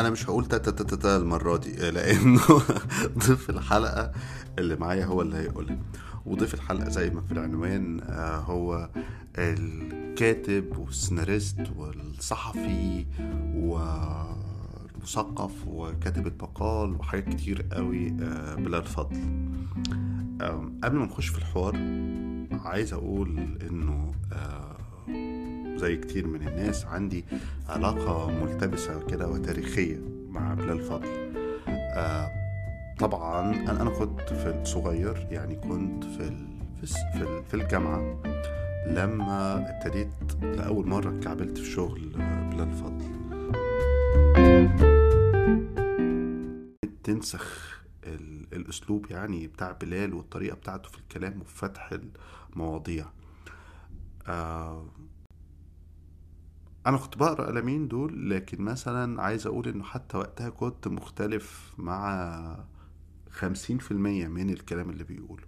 أنا مش هقول تاتا تاتا تا المرة دي لأنه ضيف الحلقة اللي معايا هو اللي هيقولها وضيف الحلقة زي ما في العنوان آه، هو الكاتب والسيناريست والصحفي والمثقف وكاتب المقال وحاجات كتير قوي آه، بلال فضل. آم، قبل ما نخش في الحوار عايز أقول إنه آه، زي كتير من الناس عندي علاقة ملتبسة كده وتاريخية مع بلال فضل آه طبعا أنا كنت في الصغير يعني كنت في في في ال- في الجامعة. لما ابتديت لأول مرة اتكعبلت في شغل آه، بلال فضل تنسخ ال- الأسلوب يعني بتاع بلال والطريقة بتاعته في الكلام وفي فتح المواضيع. آه أنا كنت بقرأ قلمين دول لكن مثلا عايز أقول إنه حتى وقتها كنت مختلف مع خمسين في المية من الكلام اللي بيقوله.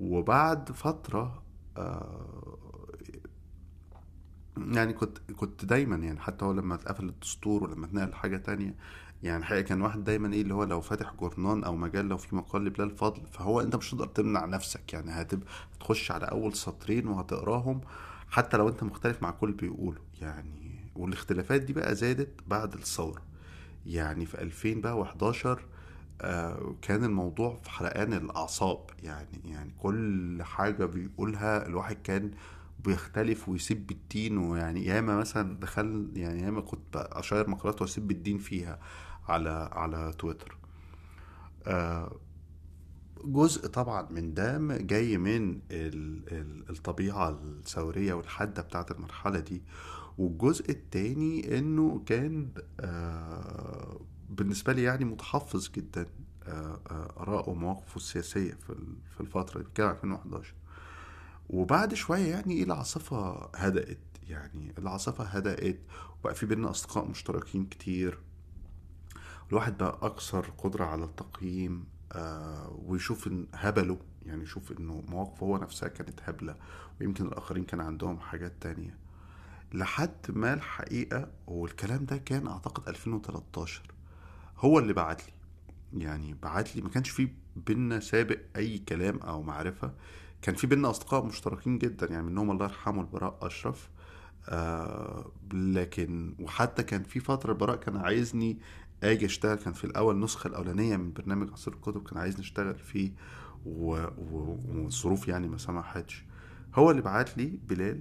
وبعد فترة آه، يعني كنت كنت دايما يعني حتى هو لما اتقفل الدستور ولما اتنقل حاجة تانية يعني الحقيقة كان واحد دايما إيه اللي هو لو فاتح جورنان أو مجال لو في مقال لبلال فضل فهو أنت مش هتقدر تمنع نفسك يعني هتبقى هتخش على أول سطرين وهتقراهم حتى لو انت مختلف مع كل بيقوله. يعني والاختلافات دي بقى زادت بعد الثورة. يعني في 2000 بقى و11 آه كان الموضوع في حرقان الأعصاب. يعني يعني كل حاجة بيقولها الواحد كان بيختلف ويسب الدين ويعني ياما مثلا دخل يعني ياما كنت أشير مقالات وأسب الدين فيها على على تويتر. آه جزء طبعا من ده جاي من ال- ال- الطبيعة الثورية والحادة بتاعت المرحلة دي. والجزء التاني إنه كان آه، بالنسبة لي يعني متحفظ جدا آه، آه، آراءه ومواقفه السياسية في ال- في الفترة دي كده 2011 وبعد شوية يعني العاصفة هدأت يعني العاصفة هدأت وبقى في بينا أصدقاء مشتركين كتير. الواحد بقى أكثر قدرة على التقييم آه ويشوف إن هبله يعني يشوف إنه مواقفه هو نفسها كانت هبلة ويمكن الآخرين كان عندهم حاجات تانية. لحد ما الحقيقة والكلام ده كان أعتقد 2013 هو اللي بعت لي. يعني بعت لي ما كانش في بينا سابق أي كلام أو معرفة. كان في بينا أصدقاء مشتركين جدا يعني منهم الله يرحمه البراء أشرف. آه لكن وحتى كان في فترة البراء كان عايزني آجي أشتغل كان في الأول النسخة الأولانية من برنامج عصير الكتب كان عايزني أشتغل فيه و- و- والظروف يعني ما سمحتش. هو اللي بعت لي بلال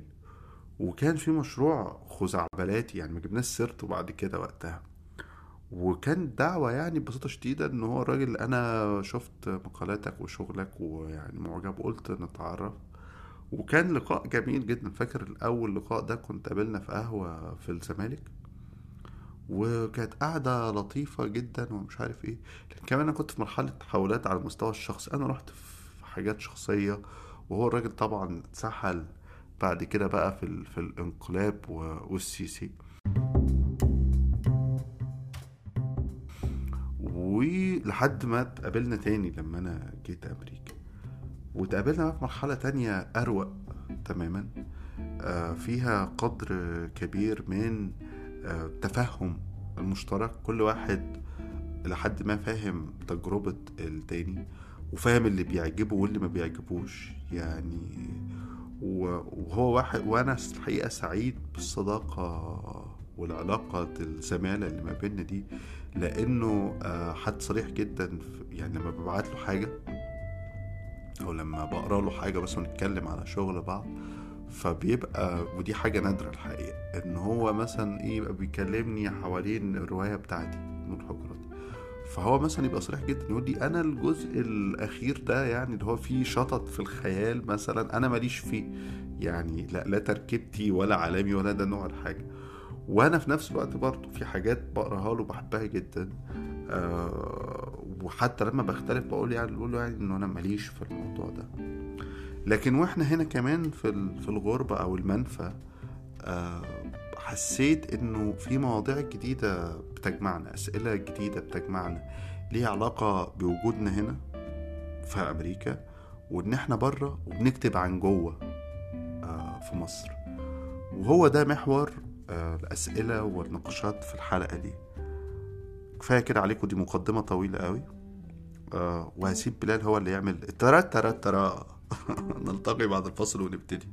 وكان في مشروع خزعبلاتي يعني ما جبناش سيرته بعد كده وقتها. وكان دعوة يعني ببساطة شديدة إن هو الراجل أنا شفت مقالاتك وشغلك ويعني معجب قلت نتعرف. وكان لقاء جميل جدا فاكر الأول لقاء ده كنت قابلنا في قهوة في الزمالك؟ وكانت قاعدة لطيفة جدا ومش عارف إيه لكن كمان أنا كنت في مرحلة تحولات على المستوى الشخصي أنا رحت في حاجات شخصية وهو الراجل طبعا اتسحل بعد كده بقى في. في الانقلاب. والسيسي ولحد ما اتقابلنا تاني لما أنا جيت أمريكا وتقابلنا بقى في مرحلة تانية أروق تماما آه، فيها قدر كبير من تفهم المشترك كل واحد لحد ما فاهم تجربة التاني وفاهم اللي بيعجبه واللي ما بيعجبوش يعني وهو واحد وأنا الحقيقة سعيد بالصداقة والعلاقة الزمالة اللي ما بيننا دي لأنه آه، حد صريح جدا يعني لما ببعت له حاجة أو لما بقرأ له حاجة بس ونتكلم على شغل بعض فبيبقى ودي حاجة نادرة الحقيقة إن هو مثلا إيه يبقى بيكلمني حوالين الرواية بتاعتي نور الحجرات فهو مثلا يبقى صريح جدا يقول لي أنا الجزء الأخير ده يعني اللي هو فيه شطط في الخيال مثلا أنا ماليش فيه. يعني لا لا تركيبتي ولا علامي ولا ده نوع الحاجة. وأنا في نفس الوقت برضه في حاجات بقراها له بحبها جدا. آه وحتى لما بختلف بقول يعني بقول له يعني إنه أنا ماليش في الموضوع ده. لكن وإحنا هنا كمان في في الغربة أو المنفى آه، حسيت إنه في مواضيع جديدة بتجمعنا أسئلة جديدة بتجمعنا ليها علاقة بوجودنا هنا في أمريكا وإن إحنا بره وبنكتب عن جوه آه، في مصر. وهو ده محور آه، الأسئلة والنقاشات في الحلقة دي. كفاية كده عليكم دي مقدمة طويلة قوي. وهسيب بلال هو اللي يعمل ترى ترى ترى نلتقي بعد الفصل ونبتدي.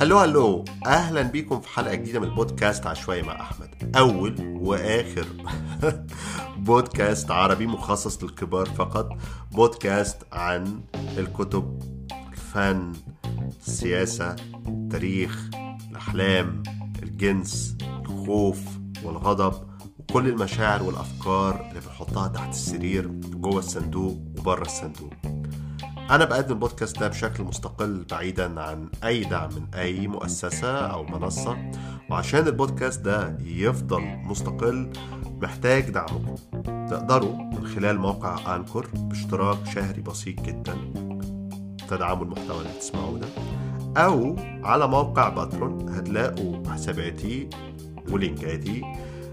هلو هلو أهلا بيكم في حلقة جديدة من البودكاست عشوائي مع أحمد. أول وآخر. بودكاست عربي مخصص للكبار فقط بودكاست عن الكتب الفن السياسة التاريخ الأحلام الجنس الخوف والغضب وكل المشاعر والأفكار اللي بنحطها تحت السرير جوه الصندوق وبره الصندوق. أنا بقدم البودكاست ده بشكل مستقل بعيدا عن أي دعم من أي مؤسسة أو منصة وعشان البودكاست ده يفضل مستقل محتاج دعمكم. تقدروا من خلال موقع أنكور باشتراك شهري بسيط جدا تدعموا المحتوى اللي بتسمعوه ده أو على موقع باترون هتلاقوا حساباتي ولينكاتي.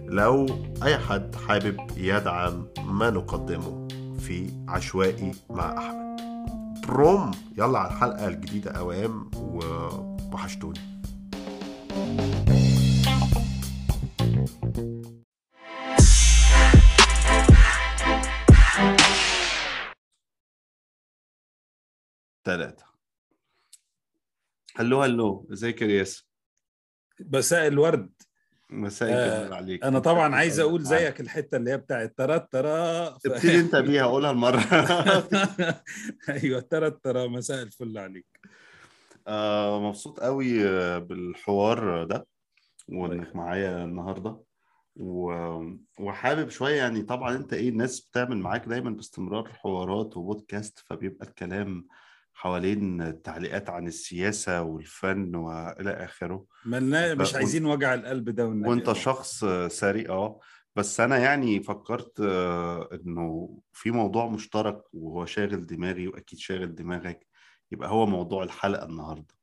لو أي حد حابب يدعم ما نقدمه في عشوائي مع أحمد. بروم. يلا على الحلقة الجديدة أوام ووحشتوني. ثلاثة هلو هلو إزيك يا رياس مساء الورد. مساء آه عليك. أنا طبعا عايز أقول زيك الحتة اللي هي بتاعت ترى ترى ابتدي أنت بيها قولها المرة. أيوه ترى ترى مساء الفل عليك. آه مبسوط قوي بالحوار ده وإنك معايا النهارده. و... وحابب شوية يعني طبعا أنت إيه الناس بتعمل معاك دايما باستمرار حوارات وبودكاست فبيبقى الكلام حوالين التعليقات عن السياسة والفن وإلى آخره. ملنا ف- مش عايزين وجع القلب ده والنبي وأنت آه. شخص سريع آه. بس أنا يعني فكرت آه، إنه في موضوع مشترك وهو شاغل دماغي وأكيد شاغل دماغك يبقى هو موضوع الحلقة النهارده.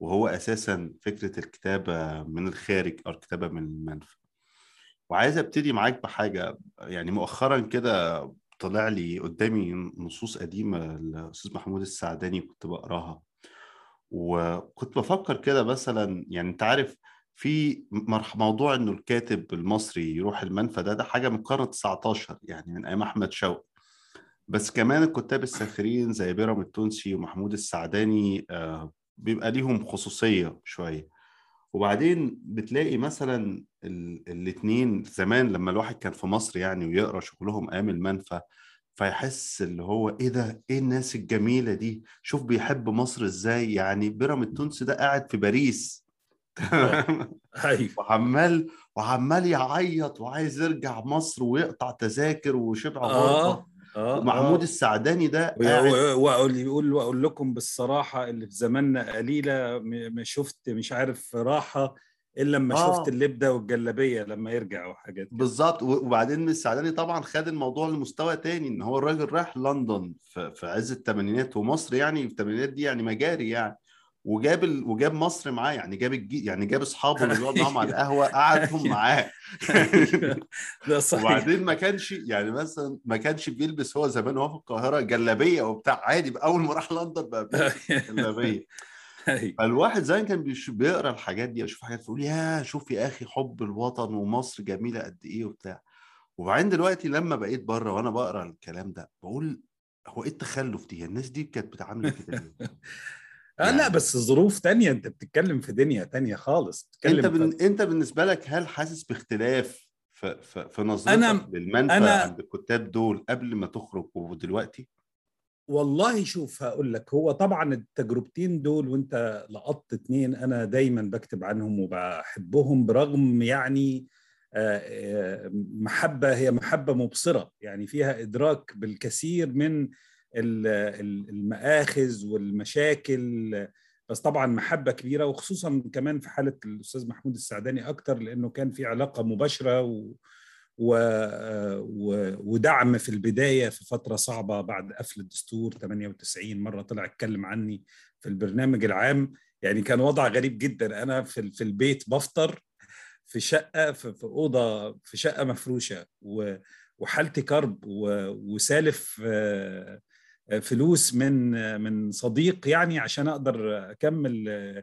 وهو أساسا فكرة الكتابة من الخارج أو الكتابة من المنفى. وعايز أبتدي معاك بحاجة يعني مؤخرا كده طلع لي قدامي نصوص قديمة للأستاذ محمود السعداني كنت بقراها. وكنت بفكر كده مثلا يعني أنت عارف في موضوع إنه الكاتب المصري يروح المنفى ده ده حاجة من القرن 19 يعني من أيام أحمد شوقي. بس كمان الكتاب الساخرين زي بيرام التونسي ومحمود السعداني آه، بيبقى ليهم خصوصية شوية. وبعدين بتلاقي مثلا ال- الاتنين زمان لما الواحد كان في مصر يعني ويقرأ شغلهم أيام المنفى فيحس اللي هو إيه ده؟ إيه الناس الجميلة دي؟ شوف بيحب مصر إزاي؟ يعني بيرام التونسي ده قاعد في باريس. أيوه. وعمال وعمال يعيط وعايز يرجع مصر ويقطع تذاكر وشبع غربة. آه ومحمود آه. السعداني ده واقول يقول وأقول لكم بالصراحة اللي في زماننا قليلة م- ما شفت مش عارف راحة إلا لما آه. شفت اللبدة والجلابية لما يرجع وحاجات. بالظبط وبعدين السعداني طبعا خد الموضوع لمستوى تاني إن هو الراجل راح لندن في, في عز الثمانينات ومصر يعني في الثمانينات دي يعني مجاري يعني وجاب ال... وجاب مصر معاه يعني جاب الجي... يعني جاب أصحابه اللي بيقعد معاهم على القهوة قعدهم معاه. ده صحيح. وبعدين ما كانش يعني مثلا ما كانش بيلبس هو زمان وهو في القاهرة جلابية وبتاع عادي بقى أول ما راح لندن بقى جلابية. فالواحد زمان كان بيش- بيقرأ الحاجات دي يشوف حاجات يقول يا شوف يا أخي حب الوطن ومصر جميلة قد إيه وبتاع. وبعدين دلوقتي لما بقيت بره وأنا بقرأ الكلام ده بقول هو إيه التخلف دي؟ الناس دي كانت بتعامل كده ليه؟ آه لا يعني- بس ظروف تانية انت بتتكلم في دنيا تانية خالص انت بن... في... انت بالنسبة لك هل حاسس باختلاف في في, في نظرتك أنا- للمنفى أنا- عند الكتاب دول قبل ما تخرج ودلوقتي؟ والله شوف هقول لك هو طبعا التجربتين دول وانت لقطت اتنين أنا دايما بكتب عنهم وبحبهم برغم يعني آه، آه، محبة هي محبة مبصرة يعني فيها إدراك بالكثير من المآخذ والمشاكل بس طبعا محبة كبيرة وخصوصا كمان في حالة الأستاذ محمود السعداني أكتر لأنه كان في علاقة مباشرة و و... و... ودعم في البداية في فترة صعبة بعد قفل الدستور 98 مرة طلع اتكلم عني في البرنامج العام. يعني كان وضع غريب جدا. أنا في, في البيت بفطر في شقة في, في أوضة في شقة مفروشة وحالتي كرب وسالف فلوس من من صديق يعني عشان أقدر أكمل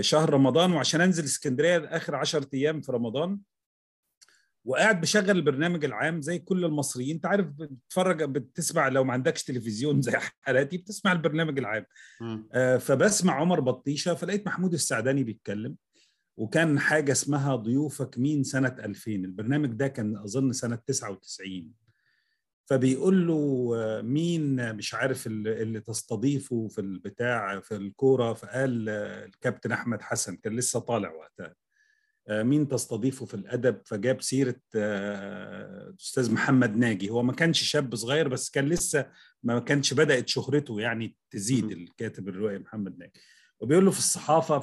شهر رمضان وعشان أنزل اسكندرية آخر 10 أيام في رمضان. وقاعد بشغل البرنامج العام زي كل المصريين. أنت عارف بتتفرج بتسمع لو ما عندكش تلفزيون زي حالاتي بتسمع البرنامج العام. آه فبسمع عمر بطيشة فلقيت محمود السعداني بيتكلم. وكان حاجة اسمها ضيوفك مين سنة 2000 البرنامج ده كان أظن سنة 99 فبيقول له مين مش عارف اللي تستضيفه في البتاع في الكورة؟ فقال الكابتن أحمد حسن كان لسه طالع وقتها مين تستضيفه في الأدب؟ فجاب سيرة أستاذ محمد ناجي. هو ما كانش شاب صغير بس كان لسه ما كانش بدأت شهرته يعني تزيد الكاتب الروائي محمد ناجي. وبيقول له في الصحافة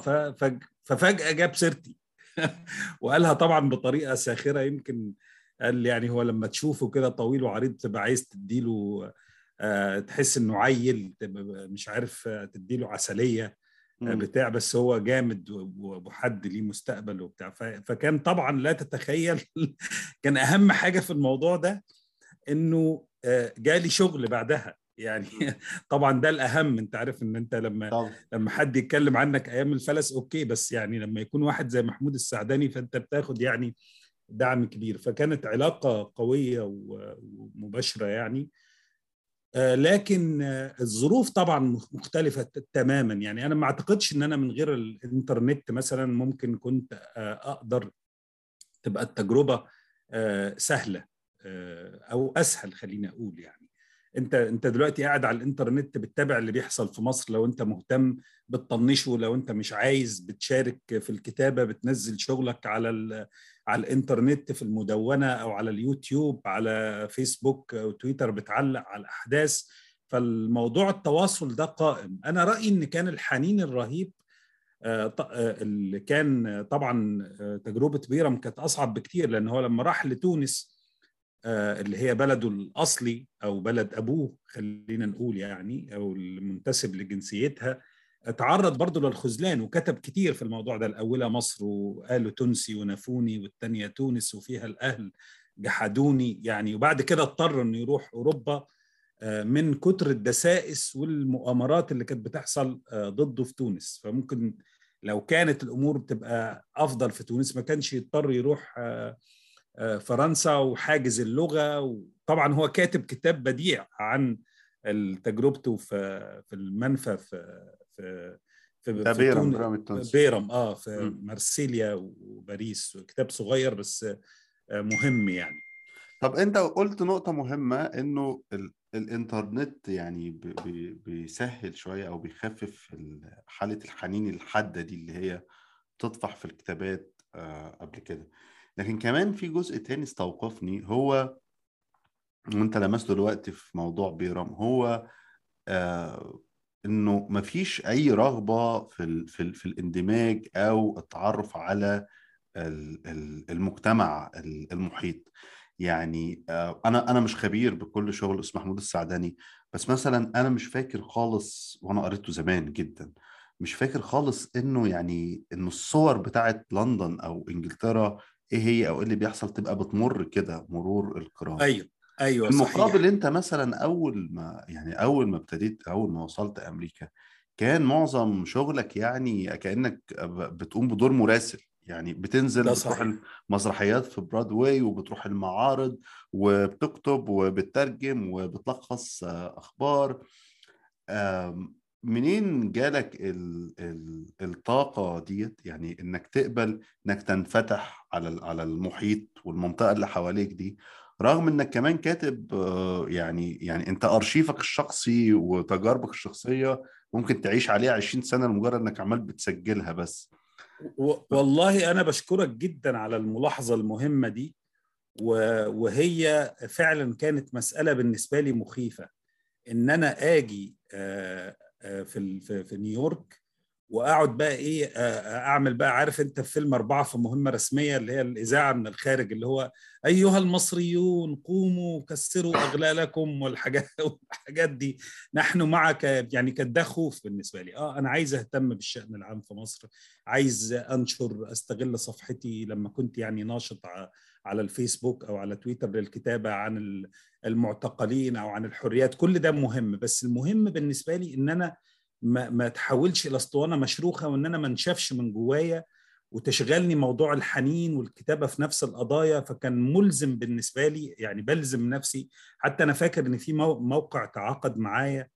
ففجأة جاب سيرتي. وقالها طبعا بطريقة ساخرة يمكن قال يعني هو لما تشوفه كده طويل وعريض تبقى عايز تديله تحس إنه عيل مش عارف تديله عسلية بتاع بس هو جامد وحد ليه مستقبل وبتاع. فكان طبعا لا تتخيل كان أهم حاجة في الموضوع ده إنه جالي شغل بعدها. يعني طبعا ده الأهم. أنت عارف إن أنت لما طبعا. لما حد يتكلم عنك أيام الفلس أوكي بس يعني لما يكون واحد زي محمود السعداني فأنت بتاخد يعني دعم كبير. فكانت علاقة قوية ومباشرة يعني. لكن الظروف طبعا مختلفة تماما. يعني أنا ما أعتقدش أن أنا من غير الإنترنت مثلا ممكن كنت أقدر تبقى التجربة سهلة أو أسهل خليني أقول يعني. انت انت دلوقتي قاعد على الانترنت بتتابع اللي بيحصل في مصر لو انت مهتم بتطنشه لو انت مش عايز بتشارك في الكتابة بتنزل شغلك على على الانترنت في المدونة أو على اليوتيوب على فيسبوك أو تويتر بتعلق على الأحداث. فالموضوع التواصل ده قائم. أنا رأيي إن كان الحنين الرهيب اللي كان طبعا تجربة بيرم كانت أصعب بكتير لأن هو لما راح لتونس اللي هي بلده الأصلي أو بلد أبوه خلينا نقول يعني أو المنتسب لجنسيتها تعرض برضه للخذلان وكتب كتير في الموضوع ده. الأولى مصر وقالوا تونسي ونفوني والثانيه تونس وفيها الأهل جحدوني يعني. وبعد كده اضطر إنه يروح أوروبا من كتر الدسائس والمؤامرات اللي كانت بتحصل ضده في تونس. فممكن لو كانت الأمور تبقى أفضل في تونس ما كانش يضطر يروح فرنسا وحاجز اللغة. وطبعا هو كاتب كتاب بديع عن تجربته في في المنفى في في في, في بيرم بيرم آه في م. مرسيليا وباريس. كتاب صغير بس مهم يعني. طب أنت قلت نقطة مهمة إنه ال... الإنترنت يعني ب... ب... بيسهل شوية أو بيخفف حالة الحنين الحادة دي اللي هي تطفح في الكتابات آه قبل كده. لكن كمان في جزء تاني استوقفني هو وانت لمسته دلوقتي في موضوع بيرم هو آه إنه مفيش أي رغبة في ال في, ال في الاندماج أو التعرف على المجتمع المحيط. يعني آه أنا أنا مش خبير بكل شغل اسمه محمود السعداني بس مثلا أنا مش فاكر خالص وأنا قريته زمان جدا مش فاكر خالص إنه يعني إنه الصور بتاعت لندن أو إنجلترا إيه هي أو إيه اللي بيحصل تبقى بتمر كده مرور الكرام أيوه أيوه المقابل صحيح. أنت مثلا أول ما يعني أول ما ابتديت أول ما وصلت أمريكا كان معظم شغلك يعني كأنك بتقوم بدور مراسل. يعني بتنزل بتروح المسرحيات في برادواي وبتروح المعارض وبتكتب وبتترجم وبتلخص أخبار. منين جالك ال ال الطاقة ديت؟ يعني إنك تقبل إنك تنفتح على على المحيط والمنطقة اللي حواليك دي رغم إنك كمان كاتب يعني يعني أنت أرشيفك الشخصي وتجاربك الشخصية ممكن تعيش عليها 20 سنة لمجرد إنك عمال بتسجلها بس. والله أنا بشكرك جدا على الملاحظة المهمة دي وهي فعلا كانت مسألة بالنسبة لي مخيفة. إن أنا آجي في في نيويورك وأقعد بقى إيه أعمل بقى عارف أنت في فيلم أربعة في مهمة رسمية اللي هي الإذاعة من الخارج اللي هو أيها المصريون قوموا كسروا أغلالكم والحاجات والحاجات دي. نحن معك يعني كان ده خوف بالنسبة لي. آه أنا عايز أهتم بالشأن العام في مصر عايز أنشر أستغل صفحتي لما كنت يعني ناشط على الفيسبوك أو على تويتر للكتابة عن المعتقلين أو عن الحريات. كل ده مهم بس المهم بالنسبة لي إن أنا ما, ما تحولش إلى أسطوانة مشروخة وإن أنا ما انشفش من جوايا وتشغلني موضوع الحنين والكتابة في نفس القضايا. فكان ملزم بالنسبة لي يعني بلزم نفسي. حتى أنا فاكر إن في موقع تعاقد معايا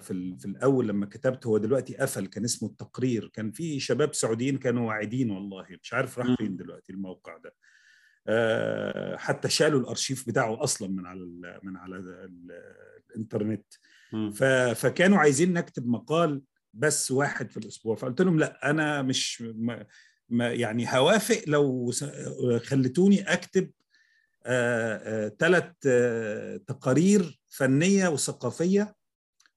في في الأول لما كتبت هو دلوقتي قفل كان اسمه التقرير. كان في شباب سعوديين كانوا واعدين والله. مش عارف راح فين دلوقتي الموقع ده. حتى شالوا الأرشيف بتاعه أصلا من على من على الإنترنت. فكانوا عايزين نكتب مقال بس واحد في الأسبوع. فقلت لهم لا أنا مش ما ما يعني هوافق لو خلتوني أكتب ثلاث تقارير فنية وثقافية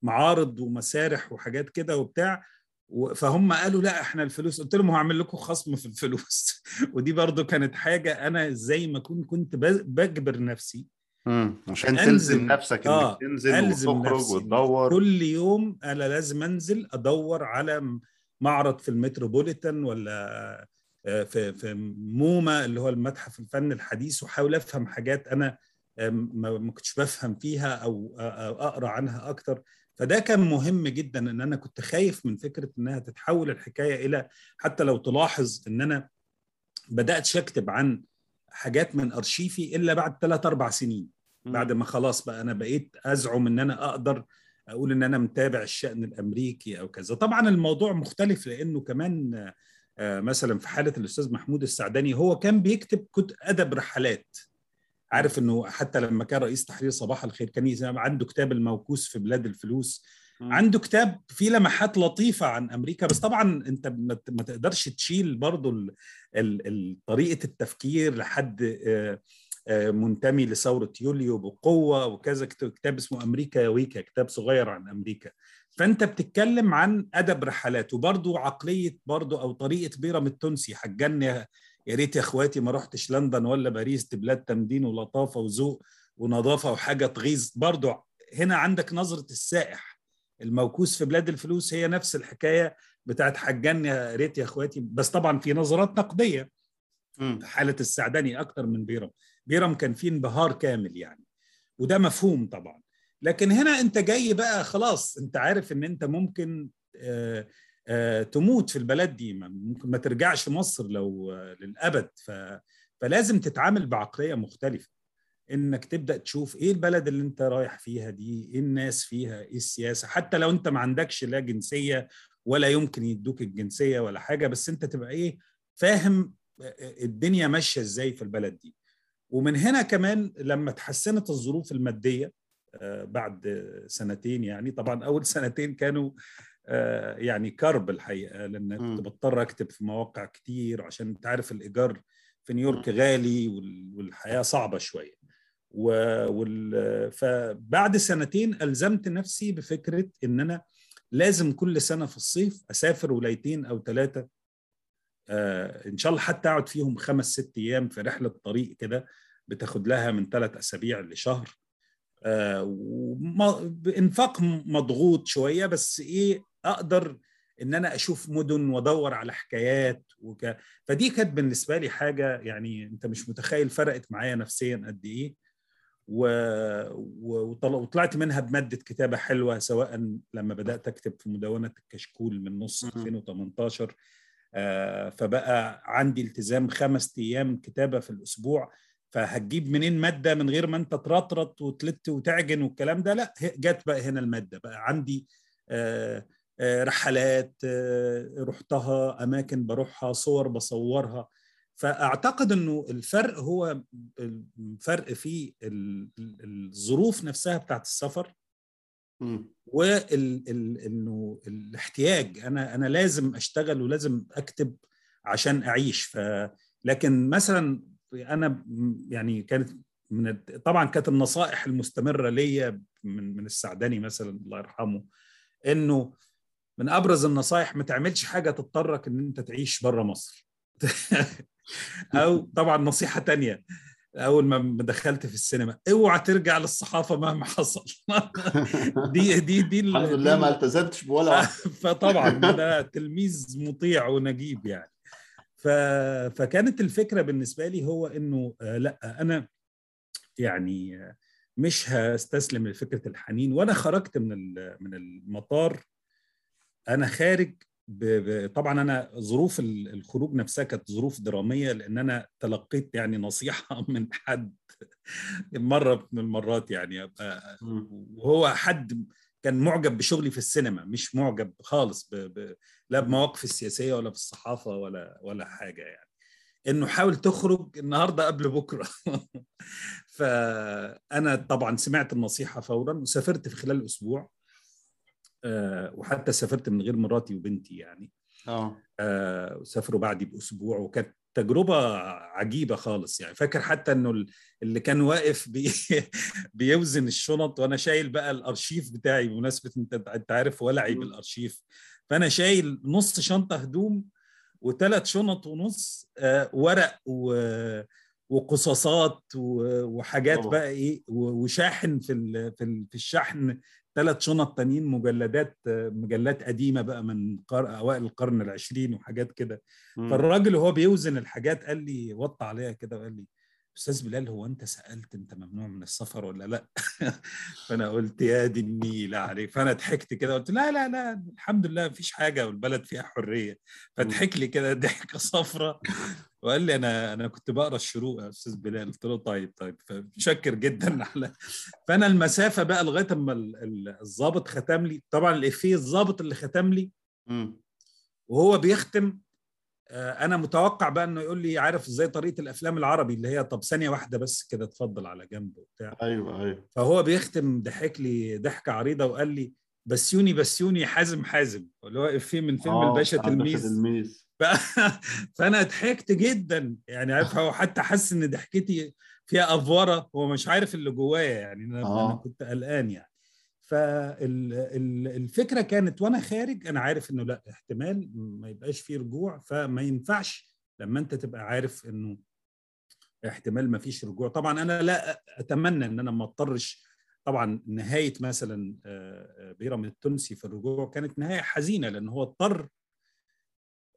معارض ومسارح وحاجات كده وبتاع. فهم قالوا لا إحنا الفلوس قلت لهم هعمل لكم خصم في الفلوس. ودي برضو كانت حاجة أنا زي ما كنت كنت بجبر نفسي. امم عشان تلزم نفسك إنك آه تنزل وتخرج وتدور. كل يوم أنا لازم أنزل أدور على معرض في المتروبوليتان ولا في في موما اللي هو المتحف الفن الحديث وأحاول أفهم حاجات أنا ما كنتش بفهم فيها أو أقرأ عنها أكتر. فده كان مهم جدا إن أنا كنت خايف من فكرة إنها تتحول الحكاية إلى حتى لو تلاحظ إن أنا بدات أكتب عن حاجات من أرشيفي إلا بعد ثلاث أربع سنين. بعد ما خلاص بقى أنا بقيت أزعم إن أنا أقدر أقول إن أنا متابع الشأن الأمريكي أو كذا. طبعا الموضوع مختلف لأنه كمان مثلا في حالة الأستاذ محمود السعداني هو كان بيكتب كتب أدب رحلات. عارف إنه حتى لما كان رئيس تحرير صباح الخير كان عنده كتاب الموكوس في بلاد الفلوس. عنده كتاب فيه لمحات لطيفة عن أمريكا بس طبعا أنت ما تقدرش تشيل برضو ال ال ال طريقة التفكير لحد منتمي لثورة يوليو بقوة وكده كتب كتاب اسمه أمريكا ويكا كتاب صغير عن أمريكا فأنت بتتكلم عن أدب رحلات وبرضو عقلية برضو أو طريقة بيرم التونسي حجان يا ريت يا اخواتي ما رحتش لندن ولا باريس دي بلاد تمدين ولطافة وذوق ونظافة وحاجة تغيظ. برضو هنا عندك نظرة السائح. الموكوس في بلاد الفلوس هي نفس الحكاية بتاعت حجان يا ريت يا اخواتي. بس طبعا في نظرات نقدية. حالة السعداني أكتر من بيرم بيرم كان فيه انبهار كامل يعني. وده مفهوم طبعا. لكن هنا أنت جاي بقى خلاص أنت عارف إن أنت ممكن آآ تموت في البلد دي. ممكن ما ترجعش مصر لو للأبد. ف... فلازم تتعامل بعقلية مختلفة. إنك تبدأ تشوف إيه البلد اللي أنت رايح فيها دي إيه الناس فيها إيه السياسة. حتى لو أنت ما عندكش لا جنسية ولا يمكن يدوك الجنسية ولا حاجة بس أنت تبقى إيه فاهم الدنيا ماشية إزاي في البلد دي. ومن هنا كمان لما تحسنت الظروف المادية بعد سنتين يعني طبعا أول سنتين كانوا يعني كرب الحقيقة لأن كنت بضطر أكتب في مواقع كتير عشان أنت عارف الإيجار في نيويورك غالي والحياة صعبة شوية. وال... فبعد سنتين ألزمت نفسي بفكرة إن أنا لازم كل سنة في الصيف أسافر ولايتين أو ثلاثة آه إن شاء الله حتى أقعد فيهم خمس ست أيام في رحلة طريق كده بتاخد لها من ثلاث أسابيع لشهر. آه بانفاق مضغوط شوية بس إيه أقدر إن أنا أشوف مدن وأدور على حكايات وك... فدي كانت بالنسبة لي حاجة يعني أنت مش متخيل فرقت معايا نفسيا قد إيه. و... وطلعت منها بمادة كتابة حلوة سواء لما بدأت أكتب في مدونة الكشكول من نص 2018 آه فبقى عندي التزام خمس أيام كتابة في الأسبوع فهتجيب منين مادة من غير ما أنت ترطرط وتلت وتعجن والكلام ده؟ لا جت بقى هنا المادة بقى عندي آه رحلات رحتها أماكن بروحها صور بصورها. فأعتقد إنه الفرق هو الفرق في الظروف نفسها بتاعت السفر وانه الاحتياج. أنا أنا لازم أشتغل ولازم أكتب عشان أعيش. ف لكن مثلا أنا يعني كانت من طبعا كانت النصائح المستمرة ليا من من السعداني مثلا الله يرحمه إنه من أبرز النصايح ما تعملش حاجة تضطرك إن أنت تعيش بره مصر. أو طبعا نصيحة تانية أول ما دخلت في السينما أوعى ترجع للصحافة مهما حصل. دي دي دي الحمد لله ما التزمتش بولا فطبعا ده تلميذ مطيع ونجيب يعني. ف... فكانت الفكرة بالنسبة لي هو إنه لأ أنا يعني مش هستسلم لفكرة الحنين وأنا خرجت من من المطار أنا خارج ب... ب... طبعا أنا ظروف الخروج نفسها كانت ظروف درامية لأن أنا تلقيت يعني نصيحة من حد مرة من المرات يعني وهو حد كان معجب بشغلي في السينما مش معجب خالص ب... ب... لا بمواقف السياسية ولا في الصحافة ولا ولا حاجة يعني. إنه حاول تخرج النهارده قبل بكرة. فانا طبعا سمعت النصيحة فورا وسافرت في خلال أسبوع. وحتى سافرت من غير مراتي وبنتي يعني. آه. أه سافروا بعدي بأسبوع وكانت تجربة عجيبة خالص يعني. فاكر حتى إنه اللي كان واقف بي بيوزن الشنط وأنا شايل بقى الأرشيف بتاعي بمناسبة أنت أنت عارف ولعي بالأرشيف. فأنا شايل نص شنطة هدوم وثلاث شنط ونص آه ورق و وقصاصات وحاجات أوه. بقى إيه وشاحن في في الشحن ثلاث شنط تانيين مجلدات مجلات قديمة بقى من قر... أوائل القرن العشرين وحاجات كده. فالراجل وهو بيوزن الحاجات قال لي وطى عليها كده وقال لي أستاذ بلال هو أنت سألت أنت ممنوع من السفر ولا لأ؟ فأنا قلت يا دي النيل عليك. فأنا ضحكت كده قلت لا لا لا الحمد لله مفيش حاجة والبلد فيها حرية. فضحك لي كده ضحكة صفرة. وقال لي أنا أنا كنت بقرأ الشروق يا أستاذ بلال. قلت له طيب طيب. فمتشكر جدا على فانا المسافة بقى لغاية أما الضابط ختم لي. طبعا الافيه الضابط اللي ختم لي وهو بيختم أنا متوقع بقى إنه يقول لي عارف إزاي طريقة الأفلام العربي اللي هي طب ثانية واحدة بس كده اتفضل على جنب وبتاع. أيوه أيوه. فهو بيختم ضحك لي ضحكة عريضة وقال لي بسيوني بسيوني حازم حازم. اللي هو افيه من فيلم آه، الباشا تلميذ. تلميذ. فانا ضحكت جدا. يعني عارف هو حتى حس إن ضحكتي فيها أفورة. هو مش عارف اللي جوايا يعني أنا, آه. أنا كنت قلقان يعني. فالفكرة كانت وأنا خارج أنا عارف إنه لأ احتمال ما يبقاش فيه رجوع. فما ينفعش لما أنت تبقى عارف إنه احتمال ما فيش رجوع. طبعا أنا لأ أتمنى إن أنا ما أضطرش. طبعا نهاية مثلا بيرام التونسي في الرجوع كانت نهاية حزينة لأن هو اضطر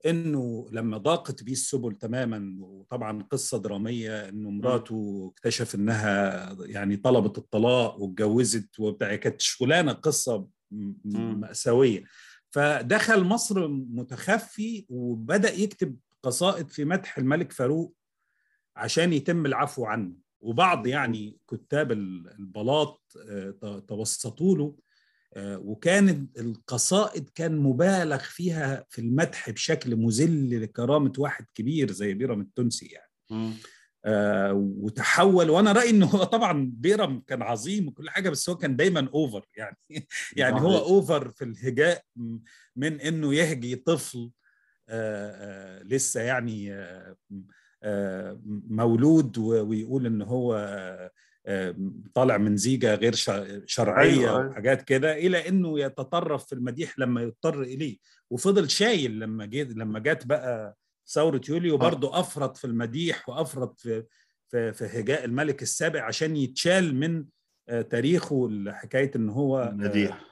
إنه لما ضاقت بيه السبل تماما وطبعا قصة درامية إنه مراته اكتشف إنها يعني طلبت الطلاق واتجوزت وبتاع كانت شغلانة قصة مأساوية. فدخل مصر متخفي وبدأ يكتب قصائد في مدح الملك فاروق عشان يتم العفو عنه. وبعض يعني كتاب البلاط توسطوا له وكانت القصائد كان مبالغ فيها في المدح بشكل مذل لكرامة واحد كبير زي بيرم التونسي يعني. آه وتحول وأنا رأيي انه هو طبعا بيرم كان عظيم وكل حاجة بس هو كان دايما over يعني. يعني هو اوفر في الهجاء من إنه يهجي طفل آه آه لسه يعني آه آه مولود ويقول إن هو آه طالع من زيجة غير شرعية أيوة. وحاجات كده إلى أنه يتطرف في المديح لما يضطر إليه. وفضل شايل لما جيت لما جت بقى ثورة يوليو برضه أفرط في المديح وأفرط في في, في هجاء الملك السابع عشان يتشال من آه تاريخه حكاية أن هو مديح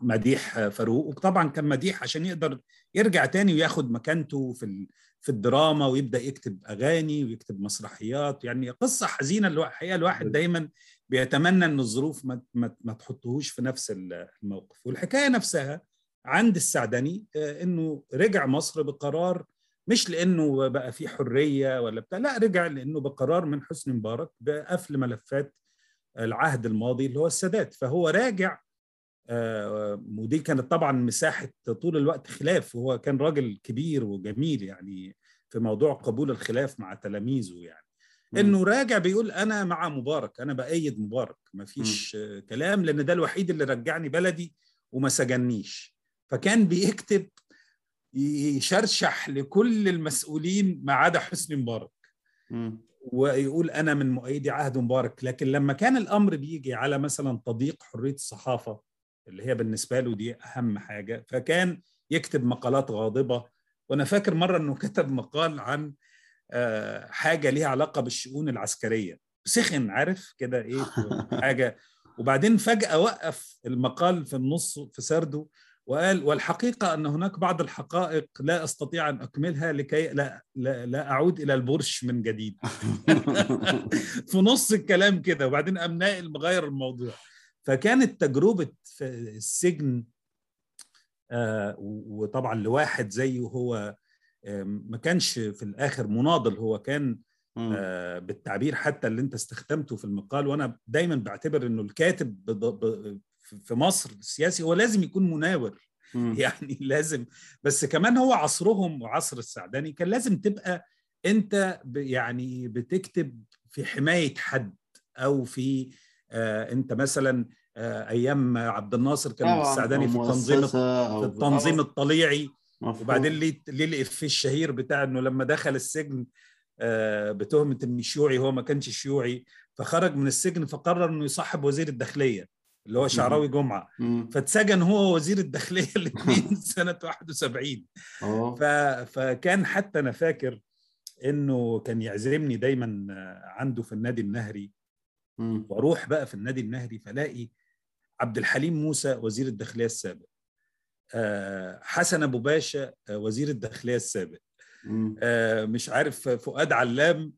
مديح فاروق وطبعا كان مديح عشان يقدر يرجع تاني وياخد مكانته في في الدراما ويبدأ يكتب أغاني ويكتب مسرحيات. يعني قصة حزينة الحقيقة الواحد دايما بيتمنى إن الظروف ما, ما, ما تحطهوش في نفس الموقف. والحكاية نفسها عند السعدني إنه رجع مصر بقرار مش لإنه بقى في حرية ولا بتاع لا رجع لإنه بقرار من حسني مبارك بقفل ملفات العهد الماضي اللي هو السادات. فهو راجع ودي كانت طبعا مساحة طول الوقت خلاف. وهو كان راجل كبير وجميل يعني في موضوع قبول الخلاف مع تلاميذه يعني. إنه راجع بيقول أنا مع مبارك أنا بأيد مبارك ما فيش كلام لأن ده الوحيد اللي رجعني بلدي وما سجنيش. فكان بيكتب يشرشح لكل المسؤولين ما عدا حسني مبارك. ويقول أنا من مؤيدي عهد مبارك. لكن لما كان الأمر بيجي على مثلا تضييق حرية الصحافة اللي هي بالنسبة له دي أهم حاجة. فكان يكتب مقالات غاضبة. وأنا فاكر مرة إنه كتب مقال عن آه، حاجة ليها علاقة بالشؤون العسكرية. سخن عارف؟ كده إيه؟ حاجة. وبعدين فجأة وقف المقال في النص في سرده وقال والحقيقة أن هناك بعض الحقائق لا أستطيع أن أكملها لكي لا لا, لا أعود إلى البرش من جديد. في نص الكلام كده. وبعدين قام ناقل مغير الموضوع. فكانت تجربة السجن آه وطبعا لواحد زيه هو آه ما كانش في الآخر مناضل هو كان آه بالتعبير حتى اللي انت استخدمته في المقال وأنا دايما بعتبر إنه الكاتب في مصر السياسي هو لازم يكون مناور. يعني لازم بس كمان هو عصرهم وعصر السعداني كان لازم تبقى انت يعني بتكتب في حماية حد أو في انت مثلا آه أيام عبد الناصر كان السعداني في التنظيم في التنظيم الطليعي مفهوم. وبعدين ليه ليه الافيه الشهير بتاع إنه لما دخل السجن آه بتهمة انه شيوعي هو ما كانش شيوعي فخرج من السجن فقرر إنه يصاحب وزير الداخلية اللي هو شعراوي جمعة. فاتسجن هو وزير الداخلية الاثنين سنة 71 ف... فكان حتى أنا فاكر إنه كان يعزمني دايما عنده في النادي النهري وأروح بقى في النادي النهري فلاقي عبد الحليم موسى وزير الداخلية السابق. حسن أبو باشا وزير الداخلية السابق. مش عارف فؤاد علام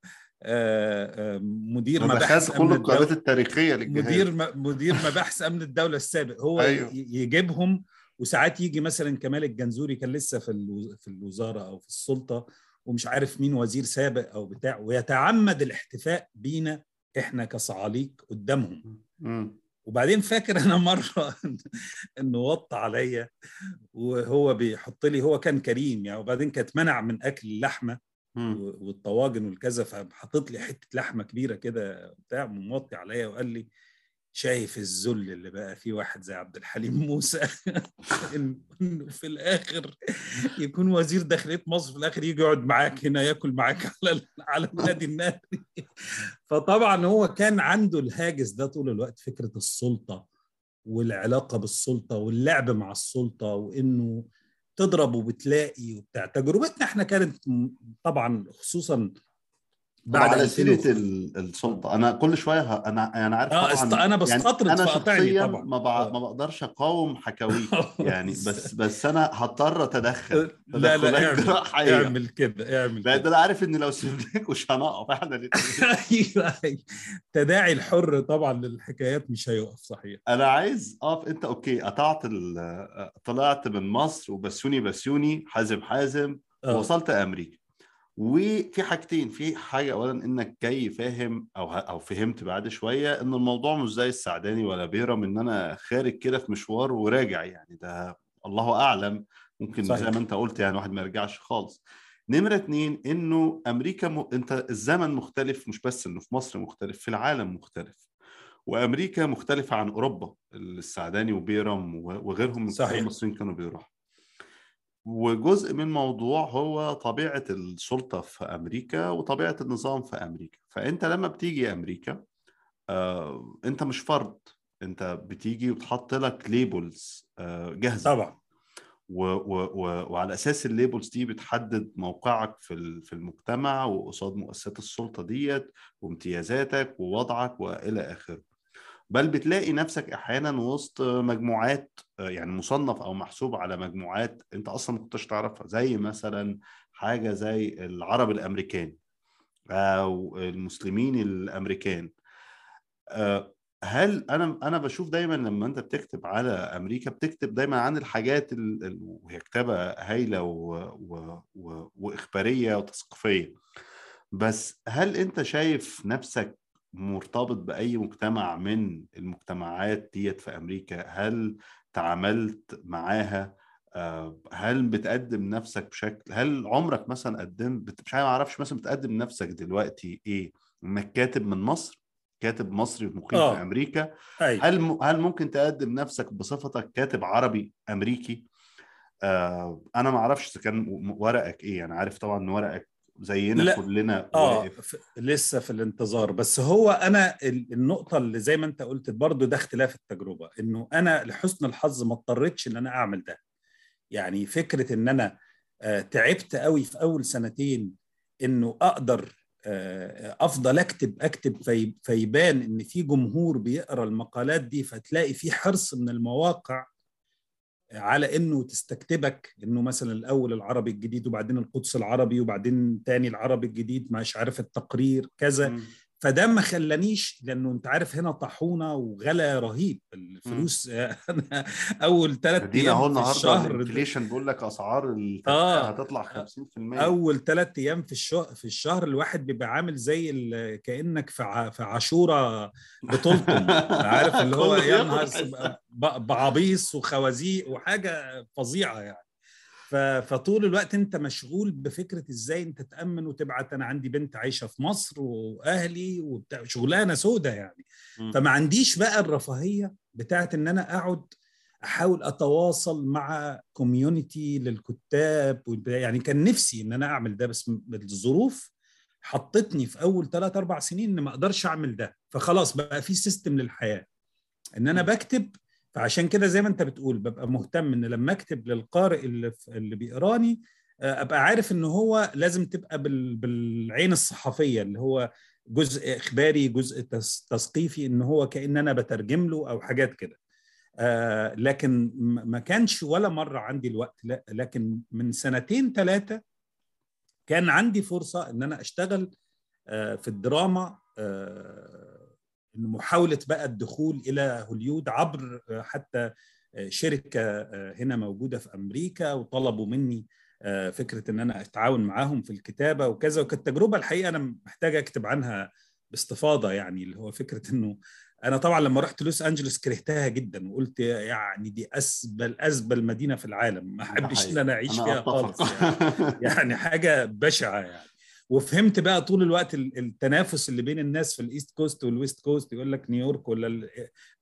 مدير مباحث كل القنوات التاريخية للجهاز مدير مدير مباحث أمن الدولة السابق. هو أيوه. يجيبهم وساعات يجي مثلا كمال الجنزوري كان لسه في في الوزارة أو في السلطة ومش عارف مين وزير سابق أو بتاع ويتعمد الاحتفاء بينا إحنا كصعاليك قدامهم. وبعدين فاكر أنا مرة إنه وط عليا وهو بيحط لي هو كان كريم يعني وبعدين كانت منع من أكل اللحمة والطواجن والكذا فحطيت لي حتة لحمة كبيرة كده بتاع موطي عليا وقال لي شايف الذل اللي بقى فيه واحد زي عبد الحليم موسى. إنه في الآخر يكون وزير داخلية مصر في الآخر يجي يقعد معاك هنا ياكل معاك على على النادي النهري فطبعا هو كان عنده الهاجس ده طول الوقت فكرة السلطة والعلاقة بالسلطة واللعب مع السلطة وإنه تضرب وبتلاقي وبتاع. تجربتنا إحنا كانت طبعا خصوصا بعد على سيرة السلطة. أنا كل شوية أنا أنا عارف آه طبعا أنا بستطرد يعني أنا شخصيا طبعا. ما, بع... ما بقدرش أقاوم حكاويك يعني بس. بس أنا هضطر أتدخل. لا لا اعمل, اعمل كده اعمل لا ده أنا عارف إن لو سيبناك مش هنقف. إحنا أيوه التداعي الحر طبعا للحكايات مش هيقف صحيح. أنا عايز أقف. أنت أوكي قطعت طلعت من مصر وبسيوني بسيوني حازم حازم. ووصلت أمريكا. وفي حاجتين في حاجة اولا إنك جاي فاهم أو أو فهمت بعد شوية إن الموضوع مش زي السعداني ولا بيرم إن أنا خارج كده في مشوار وراجع يعني ده الله أعلم. ممكن صحيح. زي ما أنت قلت يعني واحد ما يرجعش خالص. نمرة اتنين إنه أمريكا م... أنت الزمن مختلف مش بس إنه في مصر مختلف في العالم مختلف. وأمريكا مختلفة عن أوروبا السعداني وبيرم وغيرهم من المصريين كانوا بيروحوا. وجزء من الموضوع هو طبيعة السلطة في أمريكا وطبيعة النظام في أمريكا. فأنت لما بتيجي أمريكا آه، أنت مش فرد. أنت بتيجي وتحط لك labels آه، جاهزة. طبعا. و و و وعلى أساس ال labels دي بتحدد موقعك في في المجتمع وقصاد مؤسسات السلطة ديت وامتيازاتك ووضعك وإلى آخره. بل بتلاقي نفسك أحيانا وسط مجموعات يعني مصنف أو محسوب على مجموعات أنت أصلا ما كنتش تعرفها زي مثلا حاجة زي العرب الأمريكان أو المسلمين الأمريكان هل أنا أنا بشوف دايما لما أنت بتكتب على أمريكا بتكتب دايما عن الحاجات وهي كتابة هايلة. وإخبارية وتثقيفية بس هل أنت شايف نفسك مرتبط بأي مجتمع من المجتمعات ديت في أمريكا؟ هل تعاملت معاها؟ هل بتقدم نفسك بشكل هل عمرك مثلا قدمت مش عارف مثلا بتقدم نفسك دلوقتي إيه؟ إنك كاتب من مصر كاتب مصري مقيم في أمريكا. أي. هل م... هل ممكن تقدم نفسك بصفتك كاتب عربي أمريكي؟ آه أنا ما أعرفش إذا كان ورقك إيه؟ أنا عارف طبعا إن ورقك زينا لا. كلنا آه واقف لسه في الانتظار بس هو أنا ال- النقطة اللي زي ما أنت قلت برضو ده اختلاف التجربة إنه أنا لحسن الحظ ما اضطريتش إن أنا أعمل ده يعني فكرة إن أنا آه، تعبت قوي في أول سنتين إنه أقدر آه، أفضل أكتب أكتب في فيبان إن في جمهور بيقرأ المقالات دي فتلاقي في حرص من المواقع على إنه تستكتبك إنه مثلا الأول العربي الجديد وبعدين القدس العربي وبعدين تاني العربي الجديد مش عارف التقرير كذا. فده ما خلانيش لأنه أنت عارف هنا طحونه وغلا رهيب. الفلوس أنا أول ثلاث اهو أيام في النهارده الشهر الانفليشن بيقول لك أسعار آه. هتطلع 50% أول ثلاث أيام في الشهر في الشهر الواحد بيبقى عامل زي كأنك في في عاشورة بتلطم عارف اللي هو يا نهار بعبيص وخوازيق وحاجة فظيعة يعني. فطول الوقت انت مشغول بفكرة إزاي انت تأمن وتبعت أنا عندي بنت عايشة في مصر واهلي وبتاع شغلانة سودة يعني. فما عنديش بقى الرفاهية بتاعت ان أنا اقعد احاول اتواصل مع community للكتاب. يعني كان نفسي ان أنا اعمل ده بس الظروف حطتني في أول ثلاث أربع سنين إن ما أقدرش أعمل ده فخلاص بقى في system للحياة إن أنا بكتب فعشان كده زي ما انت بتقول ببقى مهتم إن لما أكتب للقارئ اللي, اللي بيقراني آه، أبقى عارف إن هو لازم تبقى بال- بالعين الصحفية اللي هو جزء إخباري جزء تثقيفي إن هو كأن أنا بترجم له أو حاجات كده. آه لكن ما كانش ولا مرة عندي الوقت لا لكن من سنتين ثلاثة كان عندي فرصة إن أنا أشتغل آه في الدراما آه محاولة بقى الدخول إلى هوليود عبر آه حتى آه شركة آه هنا موجودة في أمريكا وطلبوا مني فكرة إن أنا أتعاون معاهم في الكتابة وكذا وكانت تجربة الحقيقة أنا محتاج أكتب عنها باستفاضة يعني اللي هو فكرة إنه أنا طبعا لما رحت لوس أنجلوس كرهتها جدا وقلت يعني دي أزبل أزبل مدينة في العالم ما احبش ان أنا اعيش فيها. خالص يعني. يعني حاجة بشعة يعني وفهمت بقى طول الوقت ال- التنافس اللي بين الناس في ال East Coast وال West Coast يقول لك نيويورك ولا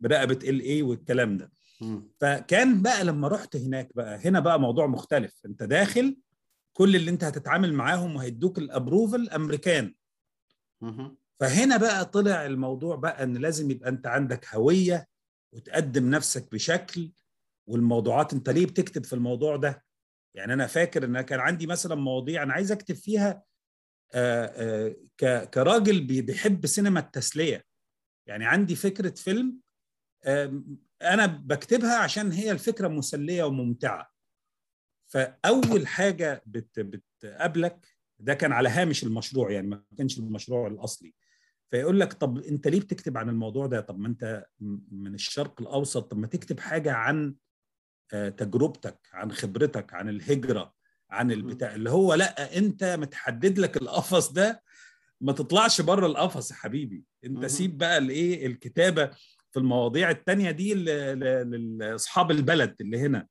برقبه LA والكلام ده. فكان بقى لما رحت هناك بقى هنا بقى موضوع مختلف انت داخل كل اللي انت هتتعامل معاهم وهيدوك الابروفل أمريكان. فهنا بقى طلع الموضوع بقى إن لازم يبقى أنت عندك هوية وتقدم نفسك بشكل والموضوعات أنت ليه بتكتب في الموضوع ده يعني أنا فاكر إن كان عندي مثلا مواضيع أنا عايز أكتب فيها كراجل بي- بيحب سينما التسلية. يعني عندي فكرة فيلم أنا بكتبها عشان هي الفكرة مسلية وممتعة. فأول حاجة بت بتقابلك ده كان على هامش المشروع يعني ما كانش المشروع الأصلي. فيقول لك طب أنت ليه بتكتب عن الموضوع ده؟ طب ما أنت من الشرق الأوسط طب ما تكتب حاجة عن آه، تجربتك عن خبرتك عن الهجرة. عن البتاع اللي هو لأ أنت متحدد لك القفص ده ما تطلعش بره القفص يا حبيبي أنت. سيب بقى الإيه الكتابة في المواضيع التانية دي لأصحاب البلد اللي هنا.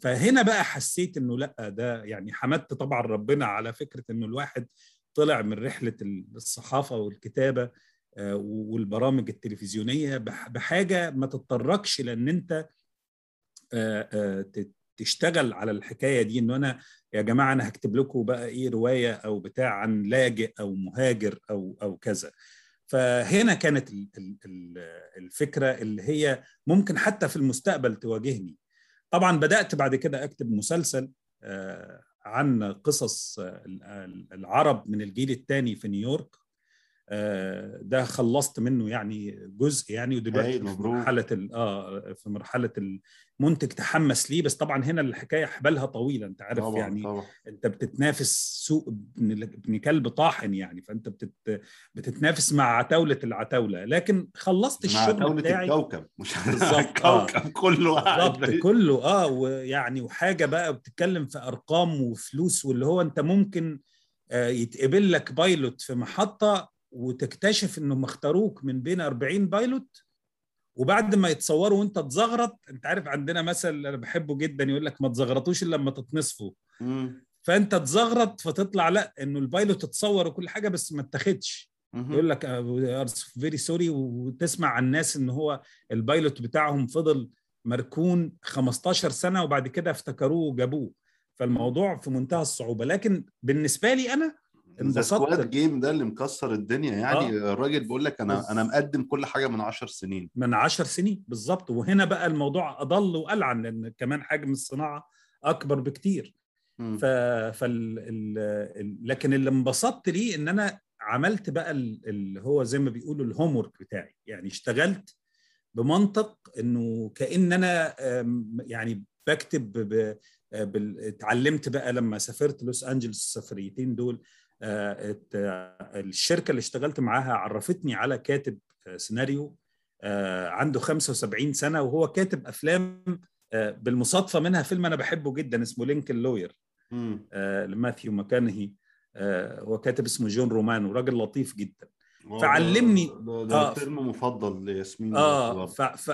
فهنا بقى حسيت إنه لأ ده يعني حمدت طبعا ربنا على فكرة إنه الواحد طلع من رحلة الصحافة والكتابة آه، والبرامج التلفزيونية بح- بحاجة ما تتطرقش لأن أنت آه، آه، تشتغل على الحكاية دي إنه أنا يا جماعة أنا هكتب لكم بقى إيه رواية أو بتاع عن لاجئ أو مهاجر أو أو كذا. فهنا كانت ال- ال- ال- الفكرة اللي هي ممكن حتى في المستقبل تواجهني. طبعا بدأت بعد كده أكتب مسلسل آه، عن قصص آه، ال- العرب من الجيل الثاني في نيويورك. ده خلصت منه يعني جزء يعني ودلوقتي هايل، في. مرحلة ال- آه في مرحلة المنتج تحمس ليه. بس طبعا هنا الحكاية حبالها طويلة أنت عارف طبعا يعني طبعا. أنت بتتنافس سوق ابن كلب طاحن يعني فأنت بتت بتتنافس مع عتاولة العتاولة. لكن خلصت مع الشغل دولة بتاعي الكوكب مش آه. الكوكب كله قاعد بالظبط كله آه ويعني وحاجة بقى بتتكلم في أرقام وفلوس واللي هو أنت ممكن آه يتقبل لك بايلوت في محطة وتكتشف انهم اختاروك من بين 40 بايلوت وبعد ما يتصوروا وأنت تزغرط أنت عارف عندنا مثل أنا بحبه جدا يقول لك ما تزغرطوش إلا لما تتنصفوا. فأنت تزغرط فتطلع لا إنه ال pilot اتصور وكل حاجة بس ما اتاخدش. يقول لك very sorry وتسمع عن الناس إن هو ال pilot بتاعهم فضل مركون 15 سنة وبعد كده افتكروه وجابوه. فالموضوع في منتهى الصعوبة. لكن بالنسبة لي أنا ذا انبسطت. Squid Game ده اللي مكسر الدنيا. يعني آه. الراجل بيقول لك أنا أنا بس- مقدم كل حاجة من عشر سنين. من عشر سنين بالظبط وهنا بقى الموضوع أضل وألعن لأن كمان حجم الصناعة أكبر بكتير. ف فال... ال... لكن اللي انبسطت ليه إن أنا عملت بقى ال- اللي هو زي ما بيقولوا الهوم ورك بتاعي. يعني اشتغلت بمنطق إنه كأن أنا يعني بكتب ب... بال... اتعلمت بقى لما سافرت لوس أنجلوس السفريتين دول. آه، آه، الشركة اللي اشتغلت معاها عرفتني على كاتب آه، سيناريو آه، عنده 75 سنة وهو كاتب أفلام آه، بالمصادفة منها فيلم أنا بحبه جدا اسمه Lincoln Lawyer. آه، لماثيو ماكانهي آه، هو كاتب اسمه جون رومانو راجل لطيف جدا فعلمني- ده, ده آه. فيلم مفضل لياسمين آه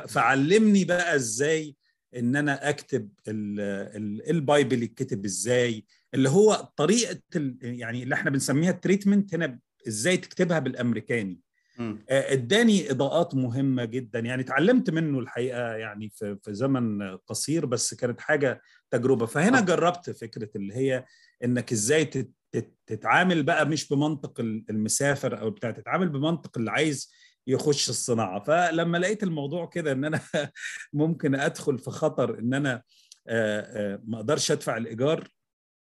فعلمني بقى إزاي إن أنا أكتب ال- ال- ال bible يتكتب إزاي اللي هو طريقة يعني اللي إحنا بنسميها ال treatment هنا إزاي تكتبها بالأمريكاني. آه، إداني إضاءات مهمة جدا يعني اتعلمت منه الحقيقة يعني في في زمن قصير بس كانت حاجة تجربة فهنا آه. جربت فكرة اللي هي إنك إزاي تت- تت- تتعامل بقى مش بمنطق ال- المسافر أو بتاع تتعامل بمنطق اللي عايز يخش الصناعة. فلما لقيت الموضوع كده إن أنا ممكن أدخل في خطر إن أنا آه، آه، ما أقدرش أدفع الإيجار.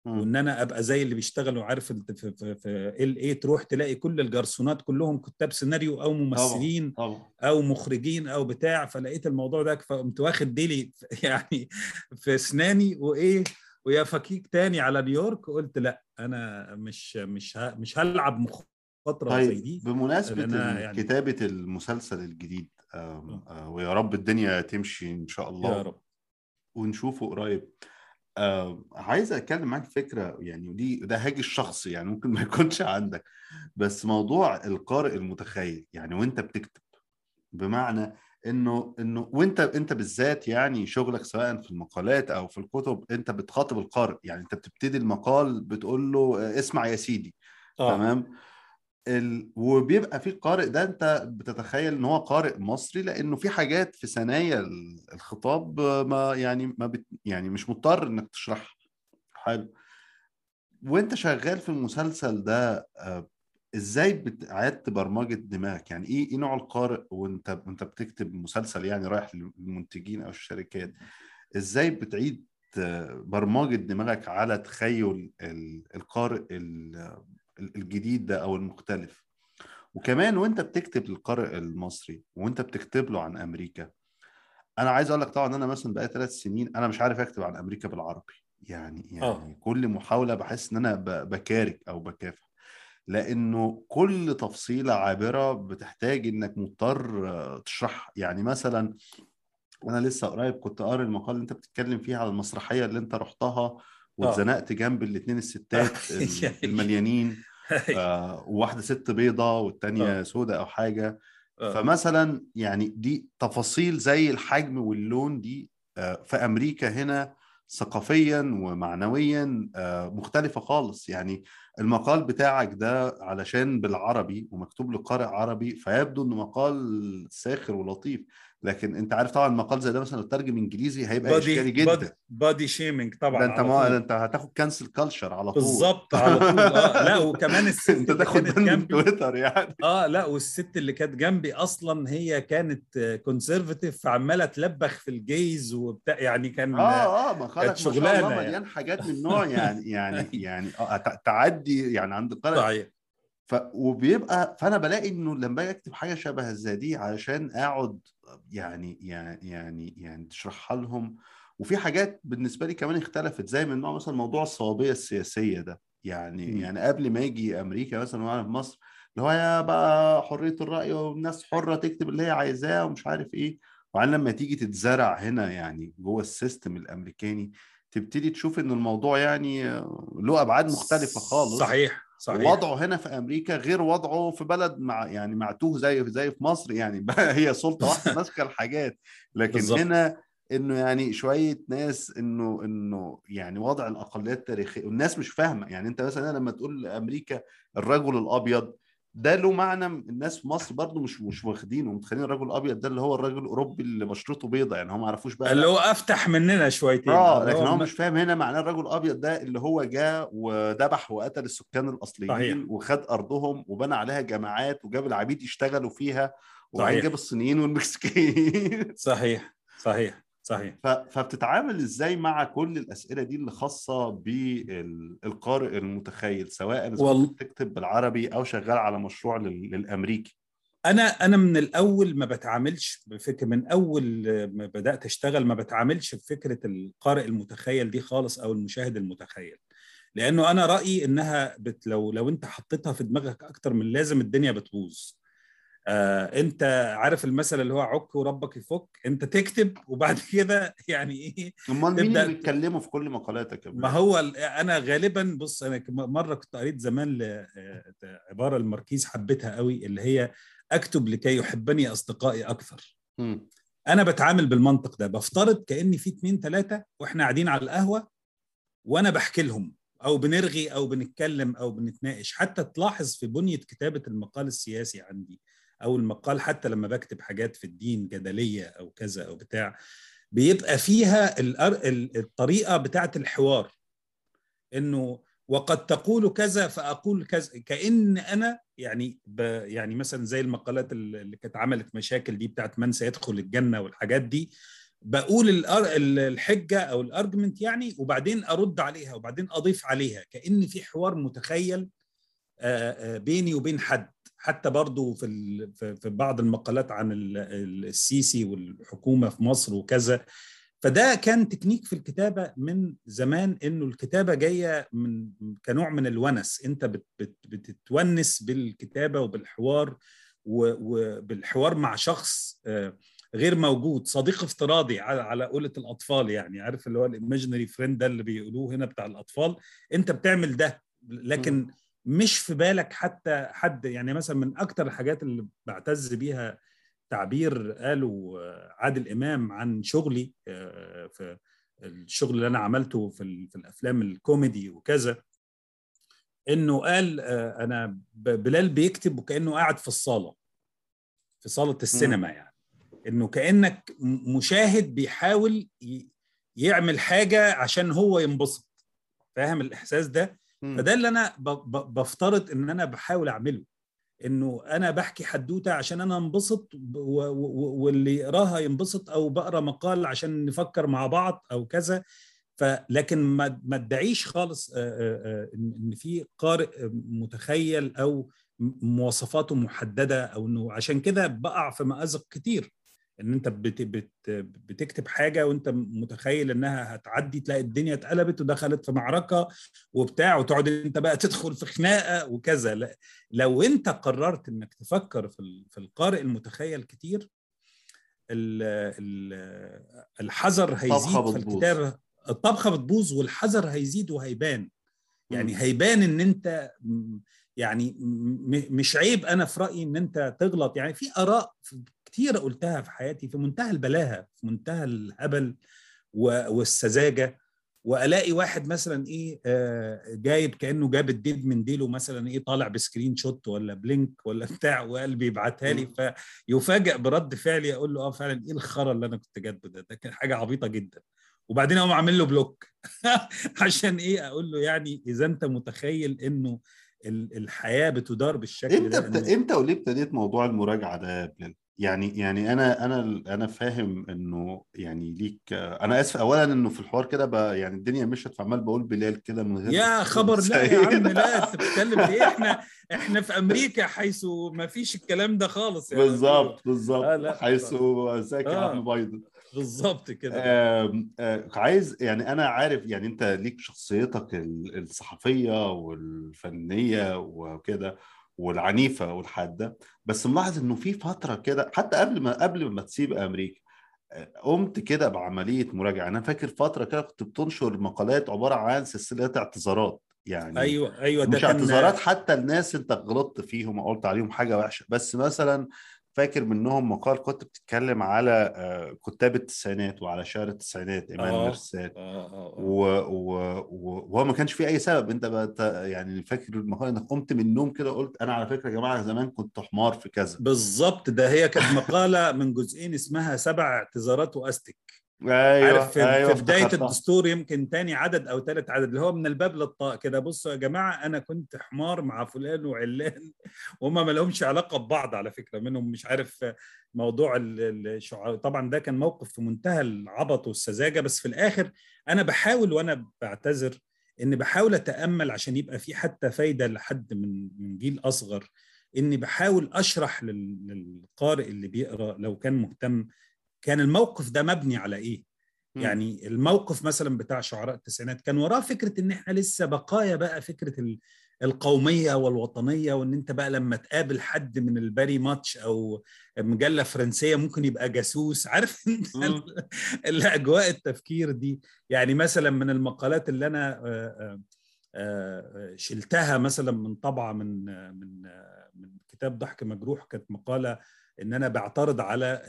وإن أنا أبقى زي اللي بيشتغلوا عارف في في في ال اي تروح تلاقي كل الجرسونات كلهم كتاب سيناريو أو ممثلين طبعا. أو مخرجين أو بتاع. فلقيت الموضوع ده فقمت واخد ديلي يعني في أسناني وإيه ويا فكيك تاني على نيويورك. قلت لا أنا مش مش مش هلعب مخاطره زي طيب دي بمناسبة لأن أنا يعني- كتابة المسلسل الجديد آم، آه، ويا رب الدنيا تمشي إن شاء الله يا رب. ونشوفه قريب. آه عايز أتكلم معاك فكرة يعني ودي ده هاجي الشخصي يعني ممكن ما يكونش عندك. بس موضوع القارئ المتخيل يعني وأنت بتكتب بمعنى إنه إنه وأنت أنت بالذات يعني شغلك سواء في المقالات أو في الكتب أنت بتخاطب القارئ يعني أنت بتبتدي المقال بتقول له آه، اسمع يا سيدي آه. تمام؟ ال... وبيبقى في القارئ ده أنت بتتخيل إن هو قارئ مصري لأنه في حاجات في ثنايا ال- الخطاب ما يعني ما بت... يعني مش مضطر إنك تشرحها حلو. وأنت شغال في المسلسل ده آه، إزاي بتعاد برمجة دماغك؟ يعني إيه إيه نوع القارئ؟ وأنت وأنت بتكتب مسلسل يعني رايح للمنتجين أو الشركات. إزاي بتعيد آه، برمجة دماغك على تخيل ال- القارئ ال- الجديد ده أو المختلف. وكمان وأنت بتكتب للقارئ المصري وأنت بتكتب له عن أمريكا أنا عايز أقول لك طبعا أنا مثلا بقى ثلاث سنين أنا مش عارف أكتب عن أمريكا بالعربي. يعني يعني آه. كل محاولة بحس إن أنا بكارك أو بكافح. لأنه كل تفصيلة عابرة بتحتاج إنك مضطر تشرحها. يعني مثلا أنا لسه قريب كنت قاري المقال اللي أنت بتتكلم فيه على المسرحية اللي أنت رحتها واتزنقت جنب الاثنين الستات ال- المليانين. آه، وواحده ست بيضة والتانية آه. سودة أو حاجة. آه. فمثلا يعني دي تفاصيل زي الحجم واللون دي آه، في أمريكا هنا ثقافيا ومعنويا آه، مختلفة خالص. يعني المقال بتاعك ده علشان بالعربي ومكتوب لقارئ عربي فيبدو إنه مقال ساخر ولطيف. لكن أنت عارف طبعا مقال زي ده مثلا لو ترجم إنجليزي هيبقى إشكالي body جدا body, shaming طبعا ده أنت ما. ده أنت هتاخد cancel culture على طول. بالظبط على طول. آه لا وكمان الست أنت اللي تاخد كانت من جنبي. تويتر يعني. آه لا والست اللي كانت جنبي أصلا هي كانت conservative فعمالة تلبخ في ال gays وبتاع. يعني كان آه آه ما خلق ما شاء يعني. مليان حاجات من نوع يعني يعني يعني آه تع- تعدي يعني عند القارئ صحيح. ف وبيبقى فأنا بلاقي إنه لما باجي أكتب حاجة شبه زي دي علشان أقعد يعني يعني يعني يعني تشرحها لهم. وفي حاجات بالنسبة لي كمان اختلفت زي من نوع مثلا موضوع الصوابية السياسية ده. يعني م. يعني قبل ما يجي أمريكا مثلا وأنا في مصر اللي هو يا بقى حرية الرأي والناس حرة تكتب اللي هي عايزاه ومش عارف إيه. وبعدين لما تيجي تتزرع هنا يعني جوه السيستم الأمريكاني تبتدي تشوف ان الموضوع يعني له أبعاد مختلفة خالص. صحيح صحيح. وضعه هنا في أمريكا غير وضعه في بلد مع يعني معتوه زي زي في مصر يعني. هي سلطة واحدة ماسكه الحاجات لكن بالظبط. هنا إنه يعني شوية ناس إنه إنه يعني وضع الأقليات التاريخية والناس مش فاهمة. يعني أنت مثلا لما تقول أمريكا الرجل الأبيض ده له معنى الناس في مصر برضو مش مش واخدينه. متخيلين الرجل الأبيض ده اللي هو الراجل الأوروبي اللي بشرته بيضة يعني هم ما يعرفوش بقى اللي هو أفتح مننا شويتين. آه لكن هو مش فاهم هنا معناه الرجل الأبيض ده اللي هو جاء وذبح وقتل السكان الأصليين صحيح. وخد أرضهم وبنى عليها جماعات وجاب العبيد يشتغلوا فيها وبعدين. جاب الصينيين والمكسيكيين. صحيح صحيح. صحيح. فبتتعامل إزاي مع كل الأسئلة دي اللي خاصة بالقارئ المتخيل سواء إذا وال- بتكتب بالعربي أو شغال على مشروع لل- للأمريكي؟ أنا أنا من الأول ما بتعاملش بفكره من أول ما بدأت أشتغل ما بتعاملش بفكرة القارئ المتخيل دي خالص أو المشاهد المتخيل. لأنه أنا رأيي إنها بت لو لو أنت حطيتها في دماغك أكتر من لازم الدنيا بتبوظ. آه انت عارف المثل اللي هو عك وربك يفك انت تكتب وبعد كده يعني إيه امال مين اللي بيتكلموا في كل مقالاتك ما؟ هو أنا غالبا بص أنا مرة كنت قريت زمان آه، عبارة الماركيز حبيتها قوي اللي هي اكتب لكي يحبني اصدقائي أكثر مم. أنا بتعامل بالمنطق ده بفترض كأني في اتنين تلاتة وإحنا قاعدين على القهوة وأنا بحكي لهم أو بنرغي أو بنتكلم أو بنتناقش حتى تلاحظ في بنية كتابة المقال السياسي عندي أو المقال حتى لما بكتب حاجات في الدين جدلية أو كذا أو بتاع بيبقى فيها الطريقة بتاعة الحوار. إنه وقد تقول كذا فأقول كذا كأن أنا يعني ب يعني مثلا زي المقالات اللي كانت عملت مشاكل دي بتاعت من سيدخل الجنة والحاجات دي بقول الحجة أو الأرجمنت يعني وبعدين أرد عليها وبعدين أضيف عليها كأن في حوار متخيل بيني وبين حد. حتى برضو في في بعض المقالات عن ال- ال- السيسي والحكومة في مصر وكذا. فده كان تكنيك في الكتابة من زمان إنه الكتابة جاية من كنوع من الونس. أنت بت بت بتتونس بالكتابة وبالحوار وبالحوار مع شخص آه، غير موجود صديق افتراضي على قولة الأطفال يعني. عارف اللي هو ال imaginary friend ده اللي بيقولوه هنا بتاع الأطفال؟ أنت بتعمل ده لكن مش في بالك حتى حد يعني مثلا من أكتر الحاجات اللي بعتز بيها تعبير قاله عادل إمام عن شغلي آه، في الشغل اللي أنا عملته في في الأفلام الكوميدي وكذا إنه قال آه، أنا بلال بيكتب وكأنه قاعد في الصالة في صالة السينما يعني إنه كأنك مشاهد بيحاول يعمل حاجة عشان هو ينبسط فاهم الإحساس ده. فده اللي أنا بفترض إن أنا بحاول أعمله. إنه أنا بحكي حدوتة عشان أنا أنبسط واللي يقراها ينبسط أو بقرأ مقال عشان نفكر مع بعض أو كذا. فلكن ما ادعيش خالص ان في قارئ متخيل أو مواصفاته محددة أو إنه عشان كده بقع في مأزق كتير. إن أنت بت بت بتكتب حاجة وأنت متخيل إنها هتعدي تلاقي الدنيا اتقلبت ودخلت في معركة وبتاع وتقعد أنت بقى تدخل في خناقة وكذا لا لو أنت قررت إنك تفكر في في القارئ المتخيل كتير ال- ال- الحذر هيزيد في بتبوظ. الكتابة الطبخة بتبوظ والحذر هيزيد وهيبان يعني. هيبان إن أنت يعني مش عيب أنا في رأيي إن أنت تغلط يعني في آراء كتيره قلتها في حياتي في منتهى البلاهة في منتهى الهبل و- والسذاجة وألاقي واحد مثلا إيه آه، جايب كأنه جاب الديب من ديله مثلا إيه طالع ب screenshot ولا ب link ولا بتاع وقال بيبعتها لي. فيفاجئ برد فعلي أقول له آه فعلا إيه الخرا اللي أنا كنت جايبه ده ده كان حاجة عبيطة جدا وبعدين أقوم عامل له block عشان إيه أقول له يعني إذا أنت متخيل إنه ال- الحياة بتدار بالشكل إمتى ده إمتى وليه ابتديت موضوع المراجعة ده يا بلال؟ يعني يعني أنا أنا أنا فاهم إنه يعني ليك أنا آسف اولا إنه في الحوار كده بقى يعني الدنيا مشت فعمال بقول بلال كده من غير يا خبر لا يا عم لا أنت بتتكلم في إيه؟ إحنا إحنا في أمريكا حيث ما فيش الكلام ده خالص يعني بالظبط بالظبط آه،. حيث ازيك يا آه. عم بايدن. بالظبط كده. آه، عايز يعني أنا عارف يعني أنت ليك شخصيتك ال- الصحفية والفنية وكده. والعنيفة والحادة بس ملاحظ إنه في فترة كده حتى قبل ما قبل ما تسيب أمريكا آه، قمت كده بعملية مراجعة. أنا فاكر فترة كده كنت بتنشر مقالات عبارة عن سلسلة اعتذارات يعني أيوه أيوه ده مش اعتذارات حتى الناس أنت غلطت فيهم أو قلت عليهم حاجة وحشة. بس مثلا فاكر منهم مقال كنت بتتكلم على آه، كتاب التسعينات وعلى شعر التسعينات إيمان آه. مرسات آه آه آه. و... و... و... وهو ما كانش فيه أي سبب أنت بقى يعني فاكر المقال انك قمت من النوم كده قلت أنا على فكرة يا جماعة زمان كنت حمار في كذا بالظبط ده هي كانت مقالة من جزئين اسمها سبع اعتذارات وأستك أيوه عارف في, أيوه في بداية افتكرتها. الدستور يمكن تاني عدد أو ثالث عدد اللي هو من الباب للطاق كده بصوا يا جماعة أنا كنت حمار مع فلان وعلان وهم ما لهمش علاقة ببعض على فكرة منهم مش عارف موضوع ال- الشعار طبعا ده كان موقف في منتهى العبط والسذاجة بس في الآخر أنا بحاول وأنا بعتذر إني بحاول أتأمل عشان يبقى في حتى فايدة لحد من من جيل أصغر إني بحاول أشرح لل- للقارئ اللي بيقرأ لو كان مهتم كان الموقف ده مبني على إيه؟ يعني الموقف مثلا بتاع شعراء التسعينات كان وراه فكرة إن إحنا لسه بقايا بقى فكرة ال- القومية والوطنية وإن أنت بقى لما تقابل حد من الباري ماتش أو مجلة فرنسية ممكن يبقى جاسوس عارف أنت. الأجواء التفكير دي يعني مثلا من المقالات اللي أنا آه، آه، آه، شلتها مثلا من طبعة من من من كتاب ضحك مجروح كانت مقالة إن أنا بعترض على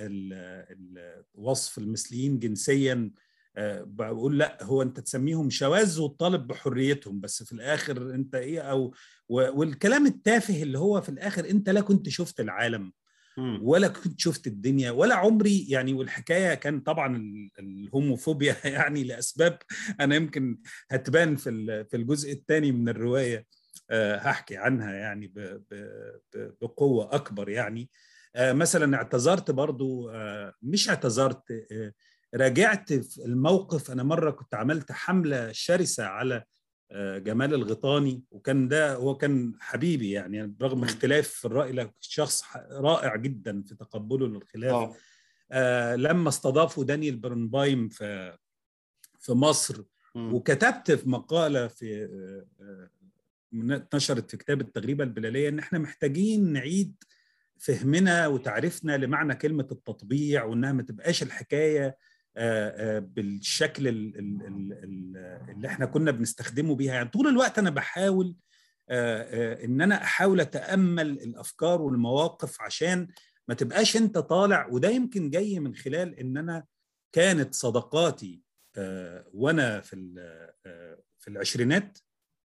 وصف المثليين جنسيا آه، بقول لأ هو أنت تسميهم شواذ وتطالب بحريتهم بس في الآخر أنت إيه أو والكلام التافه اللي هو في الآخر أنت لا كنت شفت العالم. ولا كنت شفت الدنيا ولا عمري يعني والحكاية كان طبعا ال- الهوموفوبيا يعني لأسباب أنا يمكن هتبان في في الجزء الثاني من الرواية آه، هحكي عنها يعني بقوة أكبر يعني مثلا اعتذرت برضو آه، مش اعتذرت آه، راجعت في الموقف أنا مرة كنت عملت حملة شرسة على آه، جمال الغيطاني وكان ده هو كان حبيبي يعني برغم مم. اختلاف في الرأي شخص رائع جدا في تقبله للخلاف آه لما استضافوا دانيال برنبايم في في مصر مم. وكتبت في مقالة في آه، آه، اتنشرت في كتاب التغريبة البلالية إن إحنا محتاجين نعيد فهمنا وتعريفنا لمعنى كلمة التطبيع وإنها ما تبقاش الحكاية آه، آه، بالشكل ال- ال- ال- ال- اللي إحنا كنا بنستخدمه بيها يعني طول الوقت أنا بحاول آه، إن أنا أحاول أتأمل الأفكار والمواقف عشان ما تبقاش أنت طالع وده يمكن جاي من خلال إن أنا كانت صداقاتي وأنا في في العشرينات.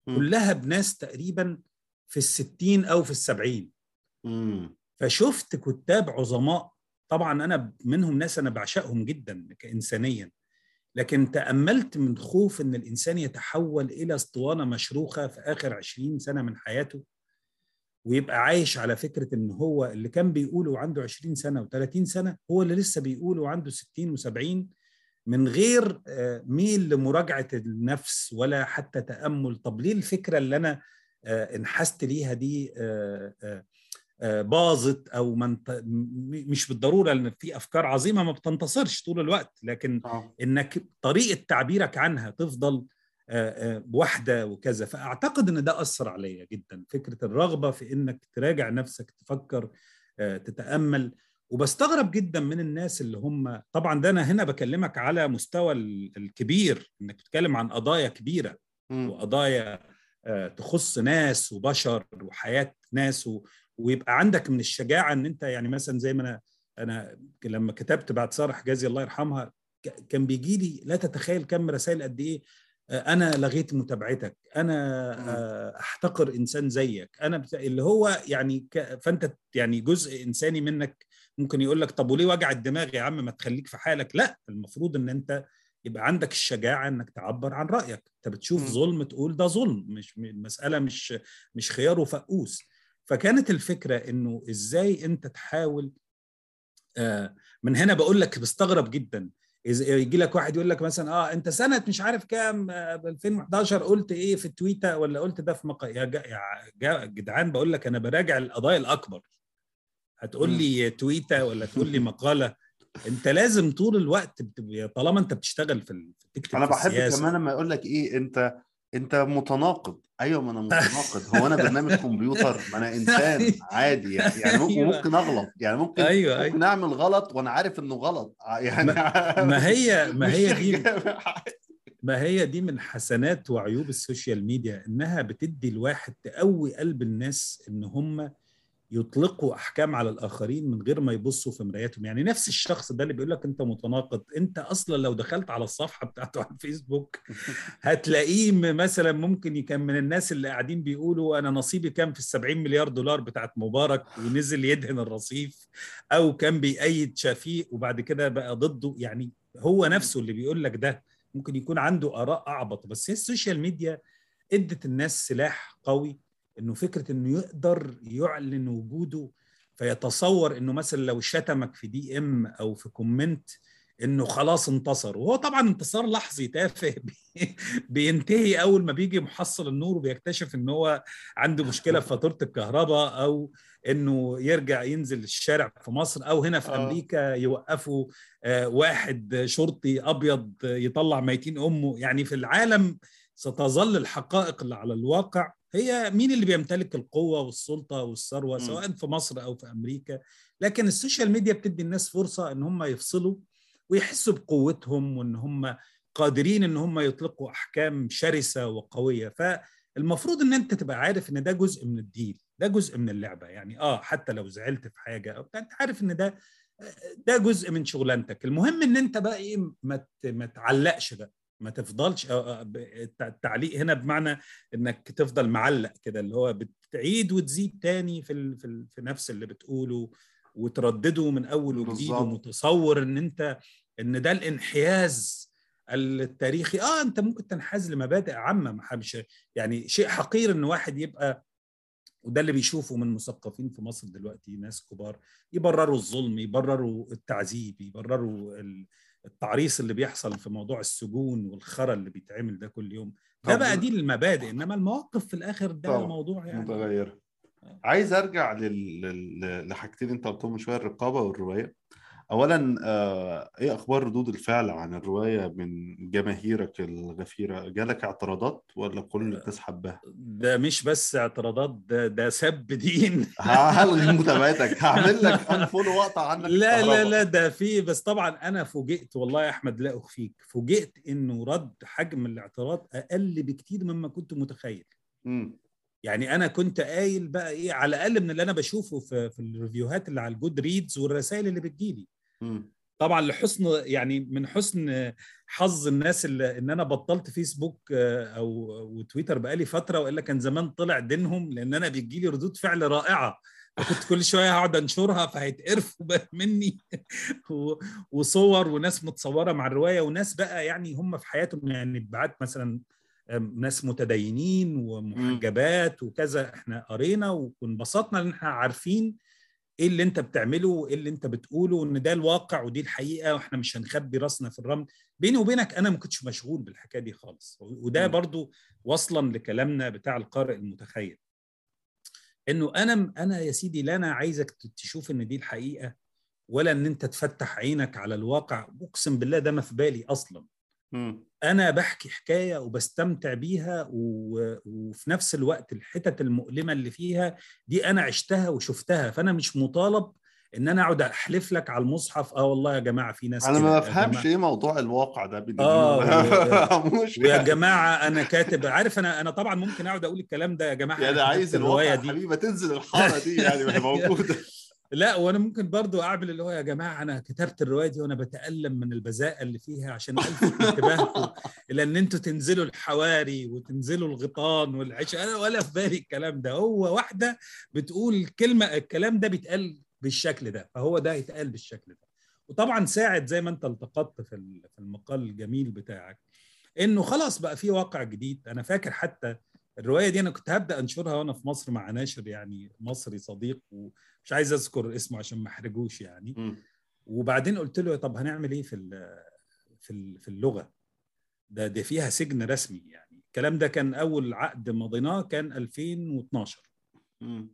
كلها بناس تقريبا في الستين أو في السبعين مم. فشفت كتاب عظماء. طبعا أنا منهم ناس أنا بعشقهم جدا كانسانيا. لكن تأملت من خوف إن الإنسان يتحول إلى أسطوانة مشروخة في آخر 20 سنة من حياته ويبقى عايش على فكرة إن هو اللي كان بيقوله عنده 20 سنة و30 سنة هو اللي لسه بيقوله عنده 60 و70 من غير آه، ميل لمراجعة النفس ولا حتى تأمل. طب ليه الفكرة اللي أنا آه، انحست ليها دي آه، باظت أو منت... م- مش بالضرورة لأن في أفكار عظيمة ما بتنتصرش طول الوقت. لكن آه. إنك طريقة تعبيرك عنها تفضل آه، آه، واحدة وكذا. فأعتقد إن ده أثر عليا جدا. فكرة الرغبة في إنك تراجع نفسك تفكر آه، تتأمل. وبستغرب جدا من الناس اللي هم طبعا ده أنا هنا بكلمك على مستوى ال- الكبير. إنك بتتكلم عن قضايا كبيرة. وقضايا آه، تخص ناس وبشر وحياة ناس و... ويبقى عندك من الشجاعة إن أنت يعني مثلا زي ما أنا أنا لما كتبت بعد ساره حجازي الله يرحمها كان بيجي لي لا تتخيل كم رسائل قد إيه آه، أنا لغيت متابعتك أنا آه، أحتقر إنسان زيك أنا بت... اللي هو يعني ك... فأنت يعني جزء إنساني منك ممكن يقول لك طب وليه وجع الدماغ يا عم؟ ما تخليك في حالك. لا المفروض إن أنت يبقى عندك الشجاعة إنك تعبر عن رأيك. أنت بتشوف. ظلم تقول ده ظلم مش المساله مش مش خيار وفقوس. فكانت الفكرة إنه إزاي أنت تحاول آه، من هنا بقول لك بستغرب جدا. إذا يجي لك واحد يقول لك مثلا آه أنت سنة مش عارف كام آه، ب 2011 قلت إيه في التويتر ولا قلت ده في مقا يا جا- يا جا- جدعان بقول لك أنا براجع القضايا الأكبر. هتقول لي تويتر ولا تقول لي مقالة. أنت لازم طول الوقت طالما أنت بتشتغل في تكتب أنا بحب. كمان لما يقول لك إيه أنت أنت متناقض. أيوه ما أنا متناقض. هو أنا برنامج كمبيوتر؟ ما أنا إنسان عادي يعني. يعني ممكن أيوة. ممكن أغلط. يعني ممكن أيوة، ممكن أيوة. أعمل غلط وأنا عارف إنه غلط. يعني ما هي ما هي دي. ما هي دي من حسنات وعيوب ال social media إنها بتدي الواحد تقوي قلب الناس إن هم يطلقوا أحكام على الآخرين من غير ما يبصوا في مراياتهم. يعني نفس الشخص ده اللي بيقول لك أنت متناقض أنت أصلا لو دخلت على الصفحة بتاعته على الفيسبوك هتلاقيه مثلا ممكن كان من الناس اللي قاعدين بيقولوا أنا نصيبي كام في ال70 مليار دولار بتاعت مبارك ونزل يدهن الرصيف أو كان بيأيد شفيق وبعد كده بقى ضده. يعني هو نفسه اللي بيقول لك ده ممكن يكون عنده آراء أعبط. بس هي ال social media ادت الناس سلاح قوي إنه فكرة إنه يقدر يعلن وجوده فيتصور إنه مثلا لو شتمك في DM أو في comment إنه خلاص انتصر. وهو طبعا انتصار لحظي تافه بينتهي أول ما بيجي محصل النور وبيكتشف إن هو عنده مشكلة في فاتورة الكهرباء أو إنه يرجع ينزل الشارع في مصر أو هنا في أمريكا يوقفوا واحد شرطي أبيض يطلع ميتين أمه. يعني في العالم ستظل الحقائق اللي على الواقع. هي مين اللي بيمتلك القوة والسلطة والثروة سواء في مصر أو في أمريكا؟ لكن ال social media بتدي الناس فرصة إن هم يفصلوا ويحسوا بقوتهم وإن هم قادرين إن هم يطلقوا أحكام شرسة وقوية. فالمفروض إن أنت تبقى عارف إن ده جزء من ال deal ده جزء من اللعبة. يعني آه حتى لو زعلت في حاجة أو أنت عارف إن ده ده جزء من شغلانتك. المهم إن أنت بقى إيه ما ما تعلقش بقى. ما تفضلش التعليق هنا بمعنى إنك تفضل معلق كده اللي هو بتعيد وتزيد تاني في في, في نفس اللي بتقوله وتردده من أول وجديد ومتصور إن أنت إن ده الإنحياز التاريخي. آه أنت ممكن تنحاز لمبادئ عامة ما مش يعني شيء حقير إن واحد يبقى وده اللي بيشوفه من مثقفين في مصر دلوقتي ناس كبار يبرروا الظلم يبرروا التعذيب يبرروا التعريص اللي بيحصل في موضوع السجون والخرا اللي بيتعمل ده كل يوم. ده بقى دي المبادئ إنما المواقف في الآخر ده طبعا. موضوع يعني. متغيره عايز أرجع. لل... لحاجتين أنت قلتهم من شوية الرقابة والرواية. اولا آه، إيه أخبار ردود الفعل عن الرواية من جماهيرك الغفيرة؟ جالك اعتراضات ولا كل الناس حباها؟ ده مش بس اعتراضات ده ده سب دين. هلغي متابعتك هعمل لك unfollow وأقطع عنك لا لا لا ده في بس طبعا أنا فوجئت والله يا أحمد لا أخفيك فوجئت إنه رد حجم الاعتراض أقل بكتير مما كنت متخيل. امم يعني أنا كنت قايل بقى إيه على الأقل من اللي أنا بشوفه في, في ال review هات اللي على ال Goodreads والرسائل اللي بتجيلي. طبعا لحسن يعني من حسن حظ الناس اللي إن أنا بطلت فيسبوك أو وتويتر بقالي فترة وإلا كان زمان طلع دينهم لأن أنا بيجي لي ردود فعل رائعة. فكنت كل شوية هقعد أنشرها فهيتقرفوا بقى مني. وصور وناس متصورة مع الرواية وناس بقى يعني هم في حياتهم يعني بعت مثلا ناس متدينين ومحجبات وكذا. إحنا قرينا وانبسطنا لأن إحنا عارفين إيه اللي أنت بتعمله وإيه اللي أنت بتقوله وإن ده الواقع ودي الحقيقة وإحنا مش هنخبي راسنا في الرمل. بيني وبينك أنا ما كنتش مشغول بالحكاية دي خالص. وده برضو وصلا لكلامنا بتاع القارئ المتخيل. إنه أنا أنا يا سيدي لا أنا عايزك تشوف إن دي الحقيقة ولا إن أنت تفتح عينك على الواقع. أقسم بالله ده ما في بالي أصلا. أنا بحكي حكاية وبستمتع بيها و... وفي نفس الوقت الحتت المؤلمة اللي فيها دي أنا عشتها وشفتها فأنا مش مطالب إن أنا أقعد أحلف لك على المصحف آه والله يا جماعة في ناس أنا ما يا بفهمش إيه موضوع الواقع ده آه، مش ويا فاهم. جماعة أنا كاتب عارف أنا أنا طبعا ممكن أقعد أقول الكلام ده يا جماعة يعني أنا عايز الواقع يا دي؟ حبيبي ما تنزل الحارة دي يعني موجودة. لا وأنا ممكن برضو أعمل اللي هو يا جماعة أنا كتبت الرواية دي وأنا بتألم من البذاءه اللي فيها عشان ألفت انتباهكم إلى ان أنتوا تنزلوا الحواري وتنزلوا الغيطان والعشاء. أنا ولا في بالي الكلام ده. هو واحدة بتقول كلمة الكلام ده بيتقال بالشكل ده فهو ده يتقال بالشكل ده. وطبعا ساعد زي ما أنت التقطت في ال- في المقال الجميل بتاعك إنه خلاص بقى في واقع جديد. أنا فاكر حتى الرواية دي أنا كنت هبدأ أنشرها وأنا في مصر مع ناشر يعني مصري صديق ومش عايز اذكر اسمه عشان ما احرجوش يعني. مم. وبعدين قلت له طب هنعمل إيه في في في اللغة؟ ده ده فيها سجن رسمي يعني. الكلام ده كان أول عقد مضيناه كان 2012 مم.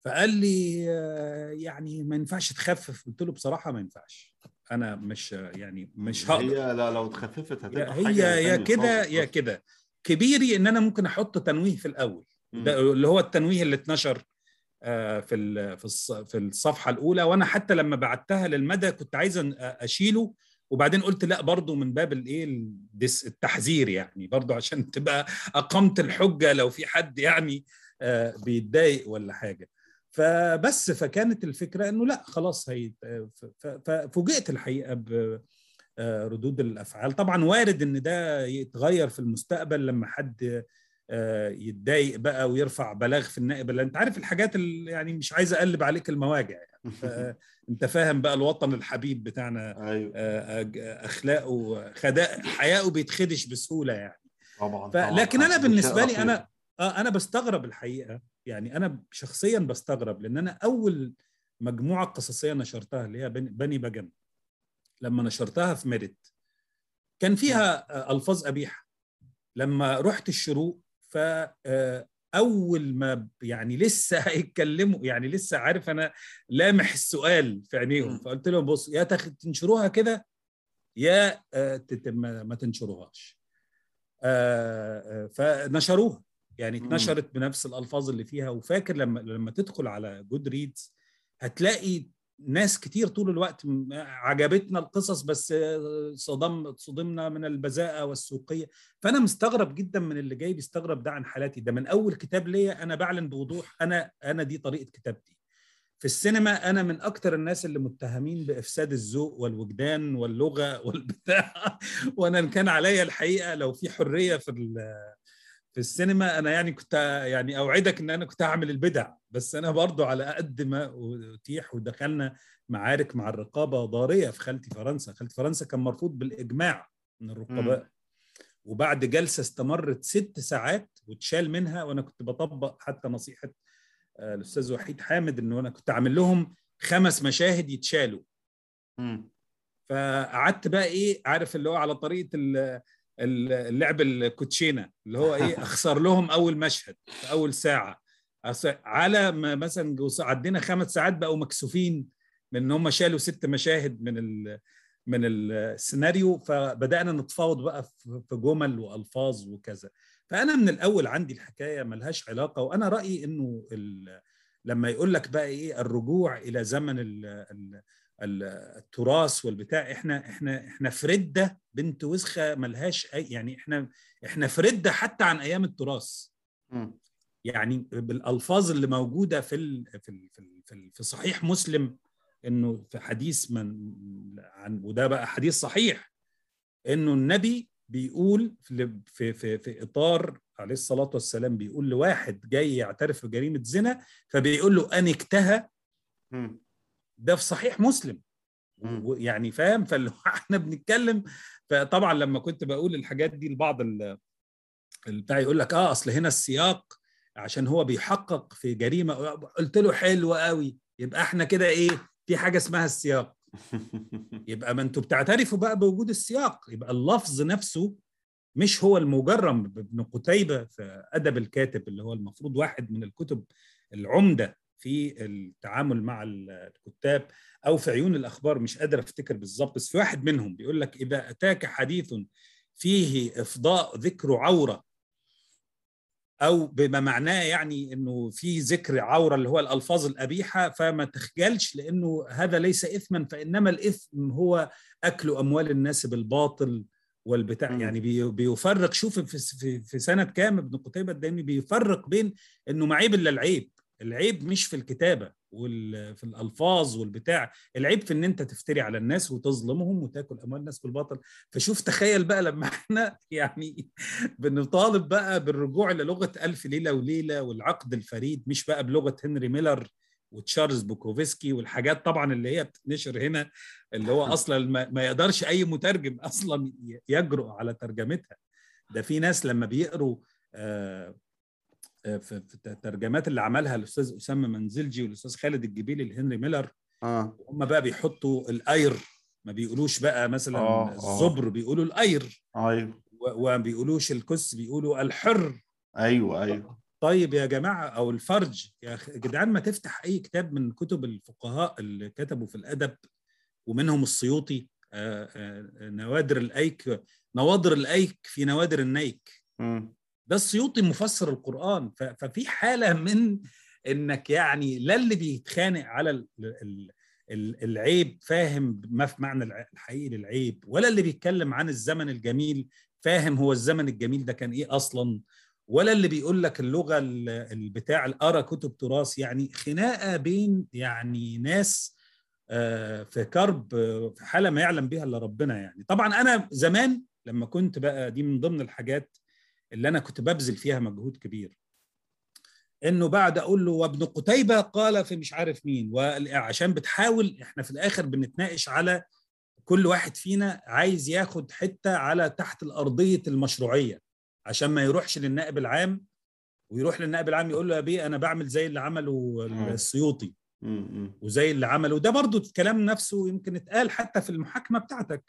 فقال لي آه، يعني ما ينفعش تخفف. قلت له بصراحة ما ينفعش. أنا مش يعني مش هقدر. هي لا لو اتخففت هتبقى هي حاجة يا كده يا. كده. كبيري إن أنا ممكن أحط تنويه في الأول. ده اللي هو التنويه اللي اتنشر في ال- في في الصفحة الأولى. وأنا حتى لما بعتها للمدى كنت عايز أن- أشيله. وبعدين قلت لا برضو من باب الايه التحذير يعني. برضو عشان تبقى أقمت الحجة لو في حد يعني آه، بيتضايق ولا حاجة. فبس فكانت الفكرة إنه لا خلاص هي ففوجئت الحقيقة بردود الأفعال. طبعا وارد إن ده يتغير في المستقبل لما حد يتضايق بقى ويرفع بلاغ في النائب اللي انت عارف الحاجات اللي يعني مش عايز أقلب عليك المواجع يعني انت فاهم بقى الوطن الحبيب بتاعنا أيوه أخلاقه خداء حياؤه بيتخدش بسهولة يعني طبعا. طبعاً. لكن أنا بالنسبة لي أنا آه أنا بستغرب الحقيقة يعني أنا شخصيا بستغرب لأن أنا أول مجموعة قصصية نشرتها اللي هي بني بجم لما نشرتها في ميريت كان فيها آه، ألفاظ قبيحه لما رحت الشروق ف آه، ما يعني لسه هيتكلموا يعني لسه عارف أنا لامح السؤال في عينيهم. فقلت لهم بص يا تنشروها كده يا آه، ما تنشروهاش آه، فنشروها يعني. اتنشرت بنفس الألفاظ اللي فيها وفاكر لما لما تدخل على جود ريدز هتلاقي ناس كتير طول الوقت عجبتنا القصص بس صدم صدمنا من البذاءة والسوقية. فأنا مستغرب جدا من اللي جاي بيستغرب ده عن حالاتي. ده من أول كتاب ليا أنا بعلن بوضوح أنا أنا دي طريقة كتابتي. في السينما أنا من أكتر الناس اللي متهمين بإفساد الذوق والوجدان واللغة والبتاع. وأنا إن كان عليا الحقيقة لو في حرية في في السينما أنا يعني كنت يعني أوعدك إن أنا كنت هعمل البدع بس أنا برضو على قد ما أتيح ودخلنا معارك مع الرقابة ضارية في خالتي فرنسا. خالتي فرنسا كان مرفوض بالإجماع من الرقباء. وبعد جلسة استمرت ست ساعات واتشال منها وأنا كنت بطبق حتى نصيحة آه، الأستاذ وحيد حامد انه أنا كنت عامل لهم خمس مشاهد يتشالوا. فقعدت بقى إيه عارف اللي هو على طريقة اللعب الكوتشينة اللي هو إيه أخسر لهم أول مشهد في أول ساعة. على ما مثلا عدينا خمس ساعات بقوا مكسوفين من إن هم شالوا ست مشاهد من ال من السيناريو فبدأنا نتفاوض بقى في جمل وألفاظ وكذا. فأنا من الأول عندي الحكاية ملهاش علاقة وأنا رأيي إنه لما يقول لك بقى إيه الرجوع إلى زمن ال ال- التراث والبتاع إحنا إحنا إحنا في رده بنت وسخة ملهاش أي يعني إحنا إحنا في رده حتى عن أيام التراث. يعني بالألفاظ اللي موجودة في ال في ال في, ال في, ال في صحيح مسلم إنه في حديث من عن وده بقى حديث صحيح إنه النبي بيقول في في في, في إطار عليه الصلاة والسلام بيقول لواحد جاي يعترف بجريمة زنا فبيقول له انكتها. ده في صحيح مسلم. يعني فاهم؟ فاللي هو إحنا بنتكلم. فطبعا لما كنت بقول الحاجات دي لبعض ال- البتاع يقول لك آه أصل هنا السياق عشان هو بيحقق في جريمة. قلت له حلو قوي. يبقى إحنا كده إيه؟ في حاجة اسمها السياق. يبقى ما أنتوا بتعترفوا بقى بوجود السياق. يبقى اللفظ نفسه مش هو المجرم. ابن قتيبة في أدب الكاتب اللي هو المفروض واحد من الكتب العمدة في التعامل مع الكتاب أو في عيون الأخبار مش قادر أفتكر بالظبط بس في واحد منهم بيقول لك إذا أتاك حديث فيه إفضاء ذكر عورة أو بما معناه يعني إنه في ذكر عورة اللي هو الألفاظ القبيحة فما تخجلش لأنه هذا ليس إثما فإنما الإثم هو أكل أموال الناس بالباطل والبتاع. يعني بي- بيفرق. شوف في سنة كام ابن قتيبة الدايمي بيفرق بين إنه ما عيب إلا العيب. العيب مش في الكتابة وفي الألفاظ والبتاع العيب في إن أنت تفتري على الناس وتظلمهم وتاكل أموال الناس بالباطل. فشوف تخيل بقى لما إحنا يعني بنطالب بقى بالرجوع للغة ألف ليلة وليلة والعقد الفريد مش بقى بلغة هنري ميلر وتشارلز بوكوفسكي والحاجات طبعا اللي هي بتتنشر هنا اللي هو أصلا ما يقدرش أي مترجم أصلا يجرؤ على ترجمتها. ده في ناس لما بيقروا آه، في في الترجمات اللي عملها الأستاذ أسامة منزلجي والأستاذ خالد الجبيلي لهنري ميلر آه. هم بقى بيحطوا الأير ما بيقولوش بقى مثلا آه، آه. الزبر بيقولوا الأير. أيوه. وما بيقولوش الكس بيقولوا الحر. أيوه أيوه. طيب يا جماعة أو الفرج يا جدعان ما تفتح أي كتاب من كتب الفقهاء اللي كتبوا في الأدب ومنهم السيوطي آه، آه، نوادر الأيك نوادر الأيك في نوادر النيك. مم. ده السيوطي مفسر القرآن. ف- ففي حالة من إنك يعني لا اللي بيتخانق على ال- ال- ال- العيب فاهم ما في معنى الحقيقي للعيب ولا اللي بيتكلم عن الزمن الجميل فاهم هو الزمن الجميل ده كان إيه أصلا ولا اللي بيقول لك اللغة البتاع القرأ كتب تراث. يعني خناقة بين يعني ناس في كرب في حالة ما يعلم بها إلا ربنا يعني. طبعا أنا زمان لما كنت بقى دي من ضمن الحاجات اللي أنا كنت ببذل فيها مجهود كبير. إنه بعد أقول له وابن قتيبة قال في مش عارف مين وعشان بتحاول إحنا في الآخر بنتناقش على كل واحد فينا عايز ياخد حتة على تحت الأرضية المشروعية عشان ما يروحش للنائب العام ويروح للنائب العام يقول له يا بيه أنا بعمل زي اللي عمله السيوطي. وزي اللي عمله. ده برضو الكلام نفسه يمكن اتقال حتى في المحاكمة بتاعتك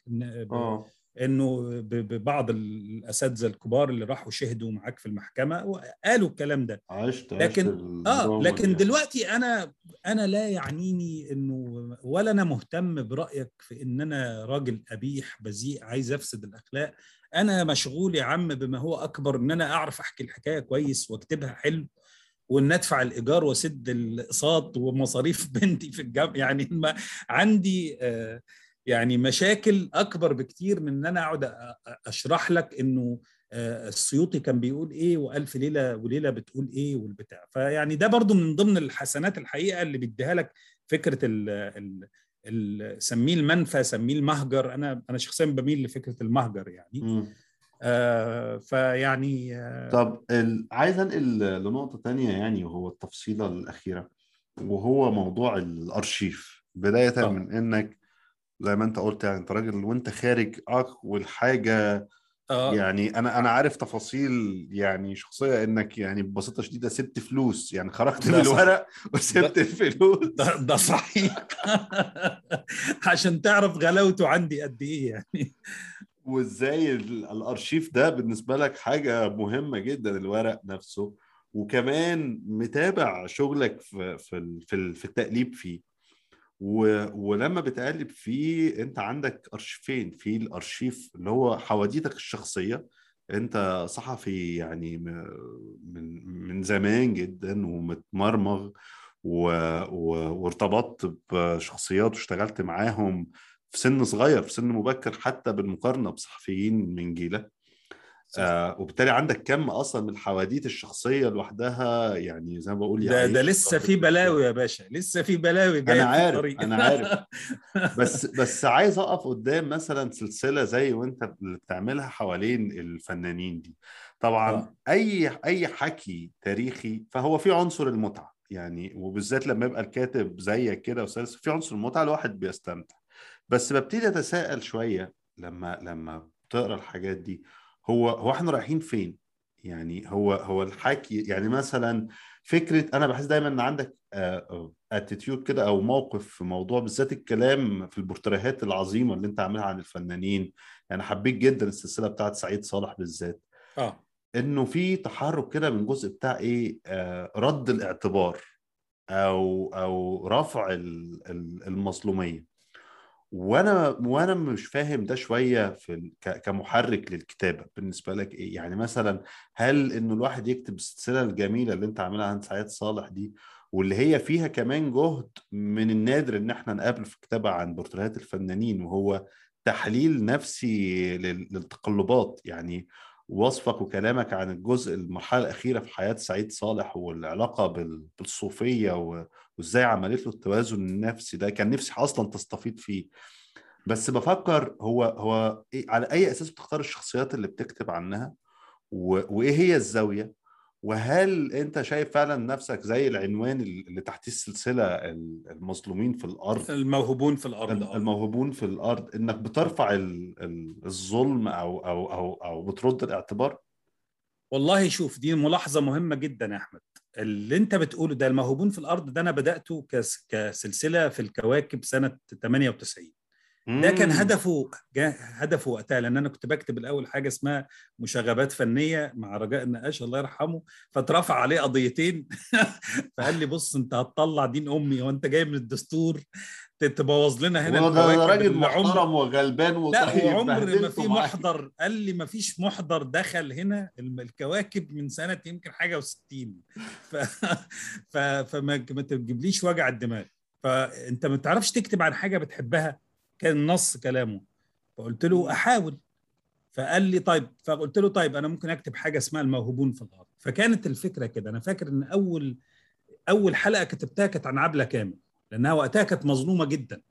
آه. إنه ببعض الأساتذة الكبار اللي راحوا شهدوا معاك في المحكمة وقالوا الكلام ده. عشت لكن عشت آه لكن دي. دلوقتي أنا أنا لا يعنيني إنه ولا أنا مهتم برأيك في إن أنا راجل قبيح بذيء عايز أفسد الأخلاق. أنا مشغول يا عم بما هو أكبر إن أنا أعرف أحكي الحكاية كويس وأكتبها حلو وإن أدفع الإيجار وأسد الأقساط ومصاريف بنتي في الجامعة. يعني ما عندي آه يعني مشاكل أكبر بكتير من إن أنا أقعد أشرح لك إنه آه، السيوطي كان بيقول إيه وألف ليلة وليلة بتقول إيه والبتاع فيعني ده برضو من ضمن الحسنات الحقيقة اللي بيديها لك فكرة ال ال ال- سميه المنفى سميه المهجر أنا أنا شخصيا بميل لفكرة المهجر يعني. آه فيعني آه طب. عايز أنقل لنقطة تانية يعني وهو التفصيلة الأخيرة وهو موضوع الأرشيف بداية آه. من إنك زي ما أنت قلت يعني أنت راجل وأنت خارج أول حاجة آه. يعني أنا أنا عارف تفاصيل يعني شخصية إنك يعني ببساطة شديدة سبت فلوس يعني خرجت ده صح. بالورق وسبت الفلوس. ده, ده صحيح. عشان تعرف غلاوته عندي قد إيه يعني. وإزاي ال- الأرشيف ده بالنسبة لك حاجة مهمة جدا الورق نفسه وكمان متابع شغلك في في في التقليب فيه. و... ولما بتقلب فيه انت عندك ارشيفين في الأرشيف اللي هو حواديتك الشخصية. انت صحفي يعني من من زمان جدا ومتمرمغ و... و... وارتبطت بشخصيات واشتغلت معاهم في سن صغير في سن مبكر حتى بالمقارنة بصحفيين من جيلك. آه وبالتالي عندك كم أصلا من الحواديت الشخصية لوحدها؟ يعني زي ما بقول ده يعيش ده لسه في بلاوي يا باشا لسه في بلاوي جاية أنا في عارف الطريق. أنا عارف. بس بس عايز أقف قدام مثلا سلسلة زي وأنت اللي بتعملها حوالين الفنانين دي. طبعا آه. أي أي حكي تاريخي فهو في عنصر المتعة يعني وبالذات لما يبقى الكاتب زيك كده وسلسل في عنصر المتعة الواحد بيستمتع. بس ببتدي أتساءل شوية لما لما بتقرأ الحاجات دي. هو هو إحنا رايحين فين؟ يعني هو هو الحكي يعني مثلا فكرة أنا بحس دايما إن عندك attitude كده أو موقف في موضوع بالذات الكلام في البورتريهات العظيمة اللي أنت عاملها عن الفنانين. يعني حبيت جدا السلسلة بتاعت سعيد صالح بالذات. آه. إنه في تحرك كده من جزء بتاع إيه؟ آه رد الاعتبار أو أو رفع ال- ال- المظلومية. وأنا وأنا مش فاهم ده شوية في كمحرك للكتابة بالنسبة لك إيه؟ يعني مثلا هل إنه الواحد يكتب السلسلة الجميلة اللي أنت عاملها عن سعيد صالح دي واللي هي فيها كمان جهد من النادر إن إحنا نقابله في كتابه عن بورتريهات الفنانين وهو تحليل نفسي لل- للتقلبات؟ يعني وصفك وكلامك عن الجزء المرحلة الأخيرة في حياة سعيد صالح والعلاقة بال- بالصوفية وإزاي عملت له التوازن النفسي ده كان نفسي أصلا تستفيد فيه. بس بفكر هو هو إيه على أي أساس بتختار الشخصيات اللي بتكتب عنها؟ وإيه هي الزاوية؟ وهل أنت شايف فعلا نفسك زي العنوان اللي تحتيه السلسلة المظلومين في الأرض؟ الموهوبون في الأرض آه. الموهوبون في الأرض إنك بترفع ال- ال- الظلم أو أو أو أو بترد الاعتبار؟ والله شوف دي ملاحظة مهمة جدا يا أحمد. اللي أنت بتقوله ده الموهوبون في الأرض ده أنا بدأته كس- كسلسلة في الكواكب سنة 98 ده كان. هدفه هدفه وقتها لأن أنا كنت بكتب الأول حاجة اسمها مشاغبات فنية مع رجاء النقاش الله يرحمه فاترفع عليه قضيتين. فقال لي بص أنت هتطلع دين أمي وانت جاي من الدستور تبوظ لنا هنا هو ده راجل محترم وغلبان لا وطيب. وعمر ما في. محضر. قال لي ما فيش محضر دخل هنا الكواكب من سنة يمكن حاجة و60 ف... ف... فما ما تجيبليش وجع الدماغ. فأنت ما تعرفش تكتب عن حاجة بتحبها؟ كان نص كلامه. فقلت له أحاول. فقال لي طيب. فقلت له طيب أنا ممكن أكتب حاجة اسمها الموهوبون في الأرض. فكانت الفكرة كده. أنا فاكر إن أول أول حلقة كتبتها كانت عن عبلة كامل لأنها وقتها كانت مظلومة جدا.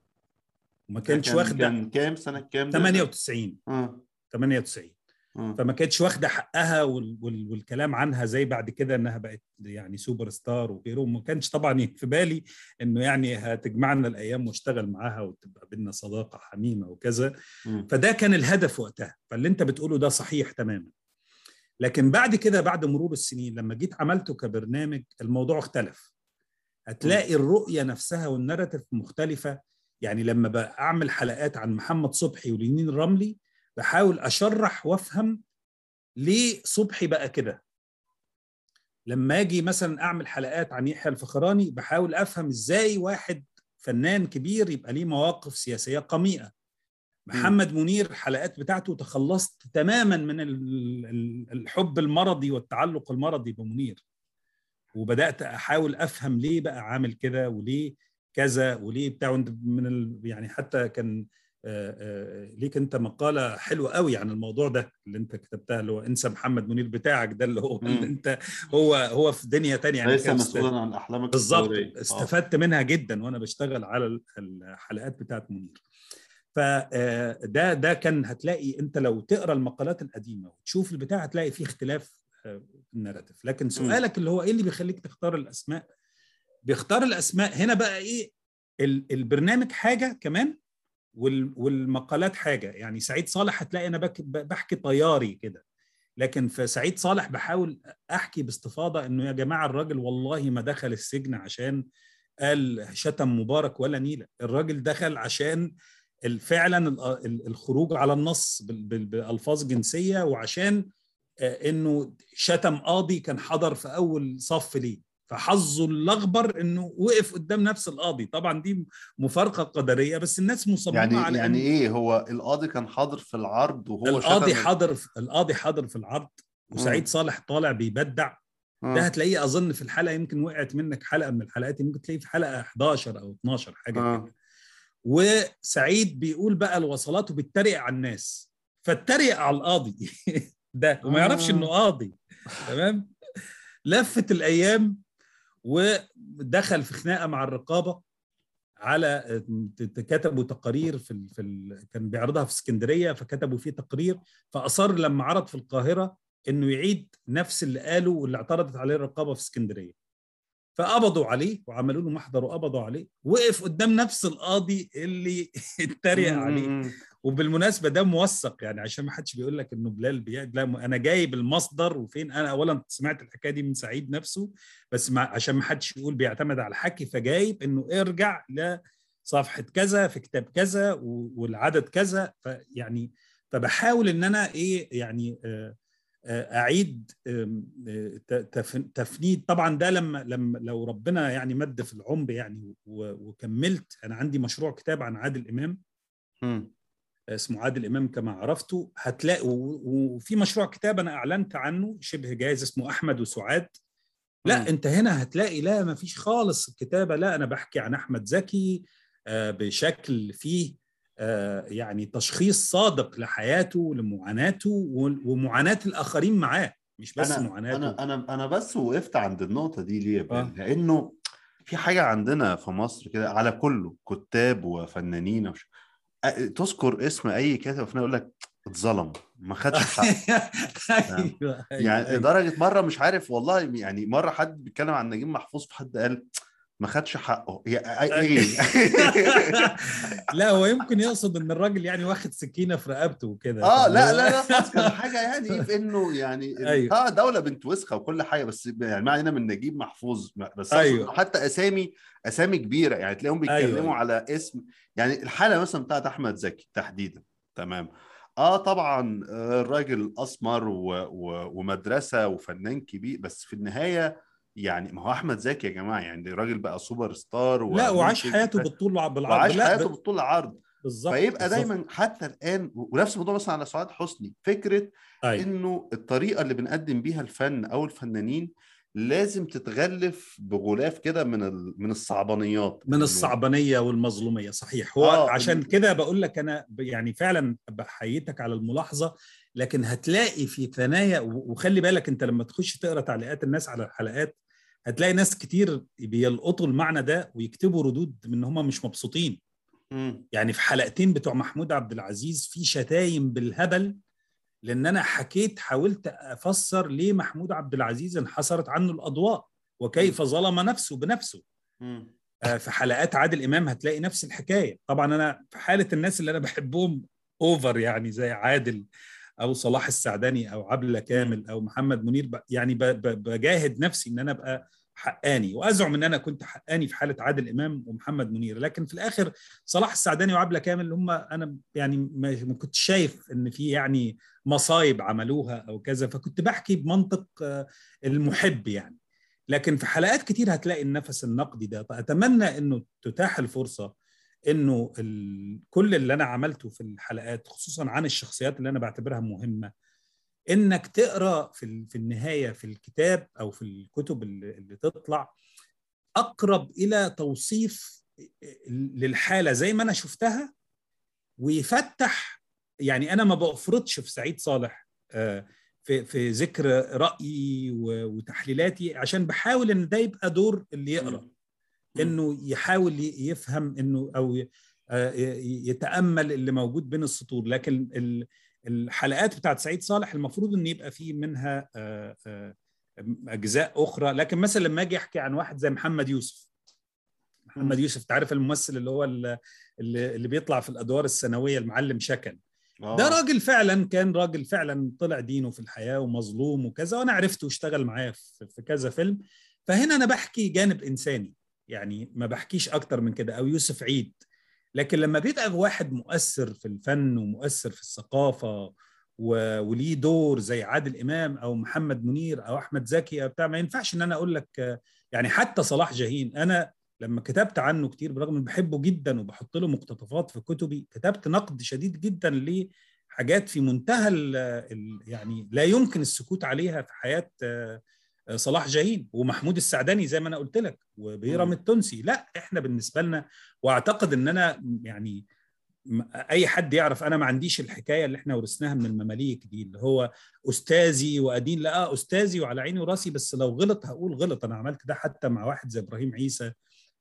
وما كانتش كان- واخده كان كام؟ سنة كام ده؟ 98 آه. 98 آه فما كانتش واخدة حقها وال وال والكلام عنها زي بعد كده إنها بقت يعني سوبر ستار وغيره. وما كانش طبعا في بالي إنه يعني هتجمعنا الأيام واشتغل معاها وتبقى بينا صداقة حميمة وكذا. فده كان الهدف وقتها. فاللي أنت بتقوله ده صحيح تماما. لكن بعد كده بعد مرور السنين لما جيت عملته كبرنامج الموضوع اختلف. هتلاقي الرؤية نفسها وال narrative مختلفة. يعني لما بعمل حلقات عن محمد صبحي ولينين رملي بحاول أشرح وأفهم ليه صبحي بقى كده. لما أجي مثلا أعمل حلقات عن يحيى الفخراني بحاول أفهم إزاي واحد فنان كبير يبقى ليه مواقف سياسية قميئة. محمد منير حلقات بتاعته تخلصت تماما من ال- ال- الحب المرضي والتعلق المرضي بمنير. وبدأت أحاول أفهم ليه بقى عامل كده وليه كذا وليه بتاع من ال... يعني حتى كان ليك انت مقالة حلوة قوي عن الموضوع ده اللي انت كتبتها اللي هو انسى محمد منير بتاعك ده اللي هو اللي. انت هو هو في دنيا تانية يعني ليس مسؤولا عن أحلامك بالظبط. آه. استفدت منها جدا وأنا بشتغل على ال- الحلقات بتاعت منير. فده ده كان هتلاقي انت لو تقرأ المقالات القديمة وتشوف البتاع هتلاقي فيه اختلاف آه، في الناراتيف لكن سؤالك اللي هو إيه اللي بيخليك تختار الأسماء؟ بيختار الأسماء هنا بقى إيه؟ ال- البرنامج حاجة كمان والمقالات حاجة. يعني سعيد صالح هتلاقي أنا بحكي طياري كده. لكن في سعيد صالح بحاول أحكي باستفاضة إنه يا جماعة الراجل والله ما دخل السجن عشان قال شتم مبارك ولا نيلة. الراجل دخل عشان فعلا ال- ال- الخروج على النص بال- بال- بألفاظ جنسية وعشان آه، إنه شتم قاضي كان حضر في أول صف ليه. فحظه الاخبر إنه وقف قدام نفس القاضي طبعا دي مفارقة قدرية بس الناس مصممة يعني على يعني إيه هو القاضي كان حاضر في العرض وهو القاضي حاضر في القاضي حاضر في العرض وسعيد. صالح طالع بيبدع آه. ده هتلاقيه أظن في الحلقة يمكن وقعت منك حلقة من الحلقات ممكن تلاقيه في حلقة 11 أو 12 حاجة آه. كده وسعيد بيقول بقى الوصلات وبيتريق على الناس فاتريق على القاضي ده وما يعرفش. إنه قاضي تمام لفت الأيام ودخل في خناقة مع الرقابة على كتبوا تقارير في ال... في ال... كان بيعرضها في اسكندرية فكتبوا فيه تقرير فأصر لما عرض في القاهرة إنه يعيد نفس اللي قاله واللي اعترضت عليه الرقابة في اسكندرية. فقبضوا عليه وعملوا له محضر وقبضوا عليه وقف قدام نفس القاضي اللي اتريق. عليه. وبالمناسبة ده موثق يعني عشان ما حدش بيقول لك إنه بلال بيعد لا أنا جايب المصدر وفين أنا اولا سمعت الحكاية دي من سعيد نفسه بس ما عشان ما حدش يقول بيعتمد على الحكي فجايب إنه ارجع لصفحة كذا في كتاب كذا والعدد كذا فيعني فبحاول إن أنا إيه يعني آه، أعيد آه، تفنيد طبعا ده لما لما لو ربنا يعني مد في العمر يعني وكملت أنا عندي مشروع كتاب عن عادل إمام. اسمه عادل إمام كما عرفته هتلاقي وفي مشروع كتاب أنا أعلنت عنه شبه جاهز اسمه أحمد وسعاد لا مم. أنت هنا هتلاقي لا ما فيش خالص الكتابه لا أنا بحكي عن أحمد زكي آه، بشكل فيه يعني تشخيص صادق لحياته لمعاناته ومعاناة الآخرين معاه مش بس أنا معاناته أنا أنا أنا بس وقفت عند النقطة دي ليه؟ آه. لأنه في حاجة عندنا في مصر كده على كله كتاب وفنانين وش... تذكر اسم أي كاتب فنان يقول لك اتظلم ما خدش حقه أيوه يعني أيوة. لدرجة مرة مش عارف والله يعني مرة حد بيتكلم عن نجيب محفوظ فحد قال ما خدش حقه إيه لا هو يمكن يقصد إن الراجل يعني واخد سكينة في رقبته وكده آه لا لا لا خلاص كان حاجة يعني في إنه يعني أيوة. آه دولة بنت وسخه وكل حاجة بس يعني ما علينا من نجيب محفوظ بس. أيوة. حتى أسامي أسامي كبيرة يعني تلاقيهم بيتكلموا أيوة. أيوة. على اسم يعني الحالة مثلا بتاعت أحمد زكي تحديدا تمام آه طبعا آه، الراجل أسمر و... و... ومدرسة وفنان كبير بس في النهاية يعني ما هو أحمد زكي يا جماعة يعني راجل بقى سوبر ستار لا وعاش حياته بالطول بالعرض وعاش حياته بالطول عرض بالظبط فيبقى بالظبط. دايما حتى الآن ونفس الموضوع مثلا على سعاد حسني فكرة أيوة. إنه الطريقة اللي بنقدم بيها الفن أو الفنانين لازم تتغلف بغلاف كده من ال... من الصعبانيات من الصعبانية والمظلومية صحيح هو آه، عشان كده بقول لك أنا يعني فعلا بحييتك على الملاحظة لكن هتلاقي في ثنايا وخلي بالك أنت لما تخش تقرأ تعليقات الناس على الحلقات هتلاقي ناس كتير بيلقطوا المعنى ده ويكتبوا ردود من ان هم مش مبسوطين. مم. يعني في حلقتين بتوع محمود عبد العزيز في شتايم بالهبل لأن أنا حكيت حاولت أفسر ليه محمود عبد العزيز انحسرت عنه الأضواء وكيف ظلم نفسه بنفسه. مم. آه، في حلقات عادل إمام هتلاقي نفس الحكاية. طبعا أنا في حالة الناس اللي أنا بحبهم over يعني زي عادل أو صلاح السعدني أو عبلة كامل أو محمد منير يعني بجاهد نفسي إن أنا أبقى حقاني وأزعم إن أنا كنت حقاني في حالة عادل إمام ومحمد منير لكن في الآخر صلاح السعدني وعبلة كامل هم أنا يعني ما ما كنت شايف إن في يعني مصايب عملوها أو كذا فكنت بحكي بمنطق آه، المحب يعني لكن في حلقات كتير هتلاقي النفس النقدي ده اتمنى إنه تتاح الفرصة إنه. كل اللي أنا عملته في الحلقات خصوصا عن الشخصيات اللي أنا بعتبرها مهمة إنك تقرأ في في النهاية في الكتاب أو في الكتب اللي, تطلع أقرب إلى توصيف للحالة زي ما أنا شفتها ويفتح يعني أنا ما بفرضش في سعيد صالح آه، في في ذكر رأيي وتحليلاتي عشان بحاول إن ده يبقى دور اللي يقرأ. إنه يحاول يفهم إنه أو آه، يتأمل اللي موجود بين السطور. لكن ال- الحلقات بتاعت سعيد صالح المفروض إن يبقى فيه منها آه، آه، أجزاء أخرى. لكن مثلا لما أجي أحكي عن واحد زي محمد يوسف. محمد. يوسف تعرف الممثل اللي هو ال- اللي اللي بيطلع في الأدوار الثانويه المعلم شكل. آه. ده راجل فعلا كان راجل فعلا طلع دينه في الحياة ومظلوم وكذا وأنا عرفته واشتغل معايا في في كذا فيلم. فهنا أنا بحكي جانب إنساني. يعني ما بحكيش أكتر من كده. أو يوسف عيد. لكن لما بيبقى واحد مؤثر في الفن ومؤثر في الثقافة وليه دور زي عادل إمام أو محمد منير أو أحمد زكي أو بتاع ما ينفعش إن أنا أقول لك يعني حتى صلاح جاهين أنا لما كتبت عنه كتير برغم ان بحبه جدا وبحط له مقتطفات في كتبي كتبت نقد شديد جدا لحاجات في منتهى يعني لا يمكن السكوت عليها في حياة صلاح جاهين ومحمود السعدني زي ما أنا قلت لك وبيرم مم. التونسي. لا إحنا بالنسبة لنا وأعتقد إن أنا يعني أي حد يعرف أنا ما عنديش الحكاية اللي إحنا ورثناها من المماليك دي اللي هو أستاذي وأدين. لا آه، أستاذي وعلى عيني وراسي بس لو غلط هقول غلط. أنا عملت ده حتى مع واحد زي إبراهيم عيسى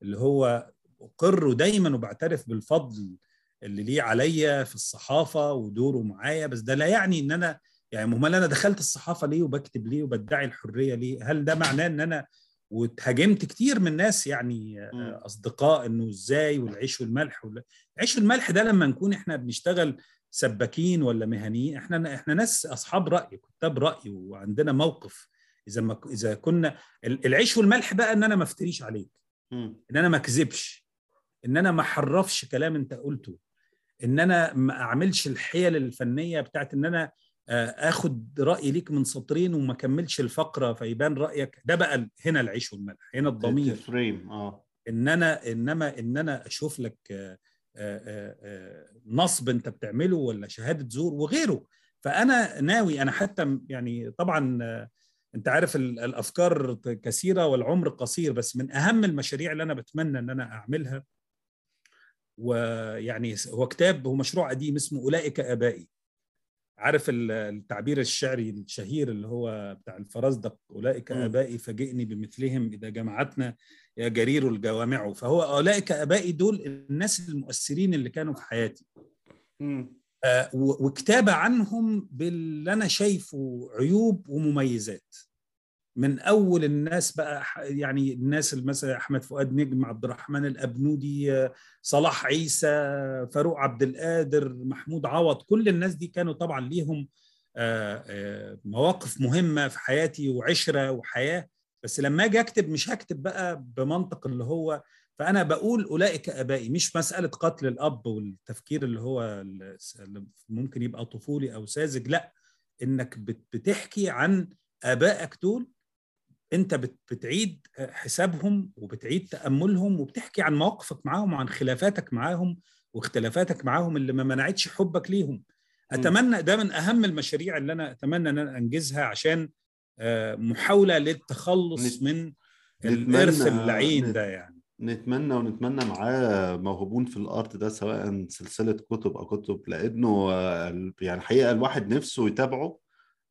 اللي هو أقر دايما وبعترف بالفضل اللي ليه عليا في الصحافة ودوره معايا. بس ده لا يعني إن أنا يعني امال أنا دخلت الصحافة ليه وبكتب ليه وبدعي الحرية ليه؟ هل ده معناه إن أنا واتهاجمت كتير من ناس يعني. أصدقاء إنه إزاي والعيش والملح ولا العيش والملح ده لما نكون إحنا بنشتغل سباكين ولا مهنيين إحنا إحنا ناس أصحاب رأي كتاب رأي وعندنا موقف. إذا ما إذا كنا ال- العيش والملح بقى إن أنا ما أفتريش عليك. إن أنا ما أكذبش. إن أنا ما أحرفش كلام أنت قلته. إن أنا ما أعملش الحيل الفنية بتاعت إن أنا آخد رأي ليك من سطرين وما كملش الفقرة فيبان رأيك. ده بقى هنا العيش والملح هنا الضمير. فريم آه. إن أنا انما إن أنا أشوف لك آه، آه، آه، آه، نصب أنت بتعمله ولا شهادة زور وغيره. فأنا ناوي أنا حتى يعني طبعا آه، أنت عارف ال- الأفكار كثيرة والعمر قصير بس من أهم المشاريع اللي أنا بتمنى إن أنا أعملها ويعني هو كتاب هو مشروع قديم اسمه أولئك آبائي. عارف ال- التعبير الشعري الشهير اللي هو بتاع الفرزدق أولئك. آبائي فجئني بمثلهم إذا جمعتنا يا جرير الجوامع فهو أولئك آبائي دول الناس المؤثرين اللي كانوا في حياتي. آه، وكتابه عنهم باللي أنا شايفه عيوب ومميزات من أول الناس بقى يعني الناس مثلا أحمد فؤاد نجم عبد الرحمن الأبنودي صلاح عيسى فاروق عبد القادر محمود عوض كل الناس دي كانوا طبعا ليهم آه، آه، مواقف مهمة في حياتي وعشرة وحياة. بس لما أجي أكتب مش هكتب بقى بمنطق اللي هو فأنا بقول أولئك أبائي مش مسألة قتل الأب والتفكير اللي هو ال- اللي ممكن يبقى طفولي أو ساذج لأ إنك بت- بتحكي عن أبائك دول انت بت- بتعيد حسابهم وبتعيد تأملهم وبتحكي عن مواقفك معاهم وعن خلافاتك معاهم واختلافاتك معاهم اللي ما منعتش حبك ليهم. أتمنى ده من أهم المشاريع اللي أنا أتمنى إن أنا أنجزها عشان آه، محاولة للتخلص من الإرث اللعين ده يعني. نتمنى ونتمنى معاه موهوبون في الارت ده سواء سلسلة كتب أو كتب لأنه آه، يعني الحقيقة الواحد نفسه يتابعه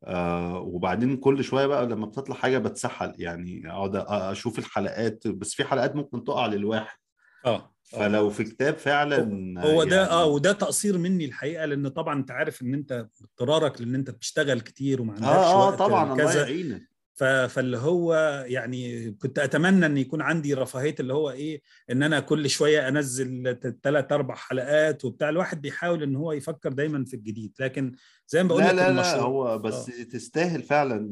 آه وبعدين كل شوية بقى لما بتطلع حاجة بتسحل يعني أقعد أشوف الحلقات بس في حلقات ممكن تقع للواحد. آه فلو في كتاب فعلا هو ده يعني... آه وده تقصير مني الحقيقة لأن طبعا أنت عارف إن أنت اضطرارك لأن أنت بتشتغل كتير وما عندكش آه آه وقت طبعا الله يعينك. فاللي هو يعني كنت أتمنى إن يكون عندي رفاهية اللي هو إيه إن أنا كل شوية أنزل ثلاث أربع حلقات وبتاع. الواحد بيحاول إن هو يفكر دايما في الجديد. لكن زي ما بقول لا لك لا لا هو بس آه. تستاهل فعلا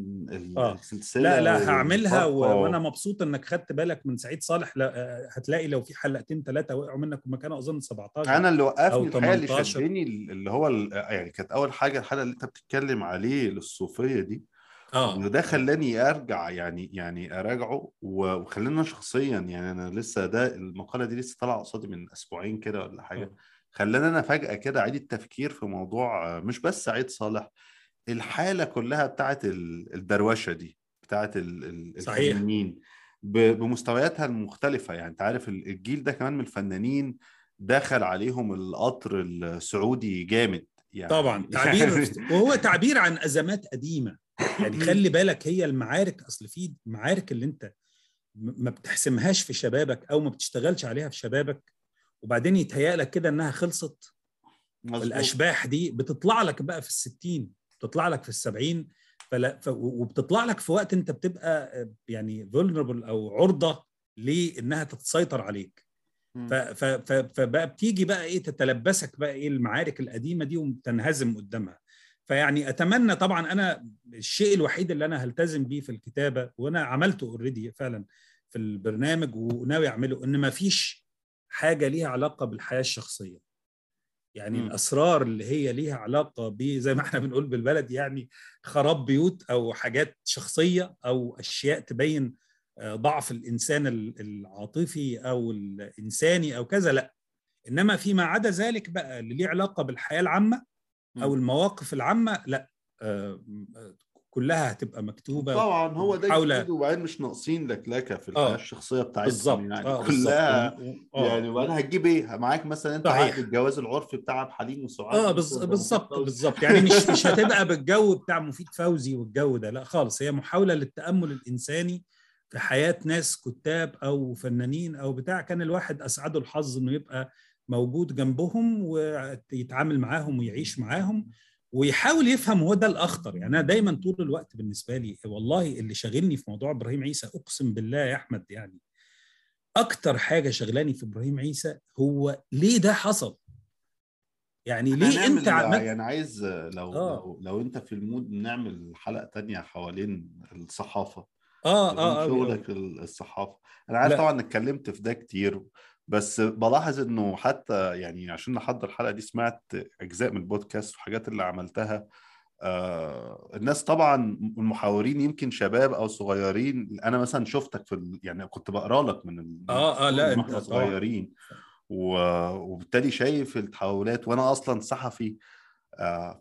السلسلة لا لا هعملها و... وأنا مبسوط إنك خدت بالك من سعيد صالح. لا هتلاقي لو في حلقتين ثلاثة وقعوا منك هم كانوا أظن 17 أنا اللي وقفني الحقيقة اللي شدني اللي هو يعني كانت أول حاجة الحلقة اللي أنت بتتكلم عليه للصوفية دي. آه. إنه ده خلاني أرجع يعني يعني أراجعه وخلاني شخصيا يعني أنا لسه ده المقالة دي لسه طالعة قصادي من أسبوعين كده ولا حاجة. آه. خلاني أنا فجأة كده أعيد التفكير في موضوع مش بس سعيد صالح الحالة كلها بتاعت الدروشة دي بتاعت الفنانين بمستوياتها المختلفة يعني. أنت عارف الجيل ده كمان من الفنانين دخل عليهم القطر السعودي جامد يعني. طبعا تعبير وهو تعبير عن أزمات قديمة. يعني خلي بالك هي المعارك أصل في معارك اللي أنت ما بتحسمهاش في شبابك أو ما بتشتغلش عليها في شبابك وبعدين يتهيأ لك كده إنها خلصت. مزبوط. الأشباح دي بتطلع لك بقى في الستين بتطلع لك في السبعين فلا ف... وبتطلع لك في وقت أنت بتبقى يعني vulnerable أو عرضة لإنها تتسيطر عليك. ف... ف... ف... فبقى بتيجي بقى إيه تتلبسك بقى إيه المعارك القديمة دي وتنهزم قدامها. فيعني أتمنى طبعا أنا الشيء الوحيد اللي أنا هلتزم بيه في الكتابة وأنا عملته اوريدي فعلا في البرنامج وناوي أعمله إن ما فيش حاجة ليها علاقة بالحياة الشخصية يعني م. الأسرار اللي هي ليها علاقة ب زي ما إحنا بنقول بالبلد يعني خراب بيوت أو حاجات شخصية أو أشياء تبين آه، ضعف الإنسان العاطفي أو الإنساني أو كذا لأ إنما فيما عدا ذلك بقى اللي ليه علاقة بالحياة العامة أو المواقف العامة لا آه، كلها هتبقى مكتوبة طبعا هو ده جديد وبعدين مش ناقصين لكلكه في الحياة آه. الشخصية بتاعتهم بالظبط. يعني آه كلها آه. يعني وأنا هتجيب إيه؟ معاك مثلا أنت عقد الجواز العرفي بتاع عبد الحليم وسعاد آه بالظبط بالظبط. يعني مش مش هتبقى بالجو بتاع مفيد فوزي والجو ده لا خالص. هي محاولة للتأمل الإنساني في حياة ناس كتاب أو فنانين أو بتاع. كان الواحد أسعده الحظ إنه يبقى موجود جنبهم ويتعامل معاهم ويعيش معاهم ويحاول يفهم هو ده الأخطر. يعني أنا دايما طول الوقت بالنسبة لي والله اللي شاغلني في موضوع إبراهيم عيسى أقسم بالله يا أحمد يعني أكتر حاجة شغلاني في إبراهيم عيسى هو ليه ده حصل؟ يعني ليه أنت عملت يعني عايز لو آه. لو لو أنت في المود نعمل حلقة تانية حوالين الصحافة آه آه, آه شغلك الصحافة. أنا عارف طبعا اتكلمت في ده كتير بس بلاحظ إنه حتى يعني عشان نحضر الحلقة دي سمعت أجزاء من البودكاست وحاجات اللي عملتها. آه الناس طبعا المحاورين يمكن شباب أو صغيرين أنا مثلا شفتك في ال... يعني كنت بقرأ لك من آه آه لا انت صغيرين. و... وبالتالي شايف التحولات وأنا أصلا صحفي. آه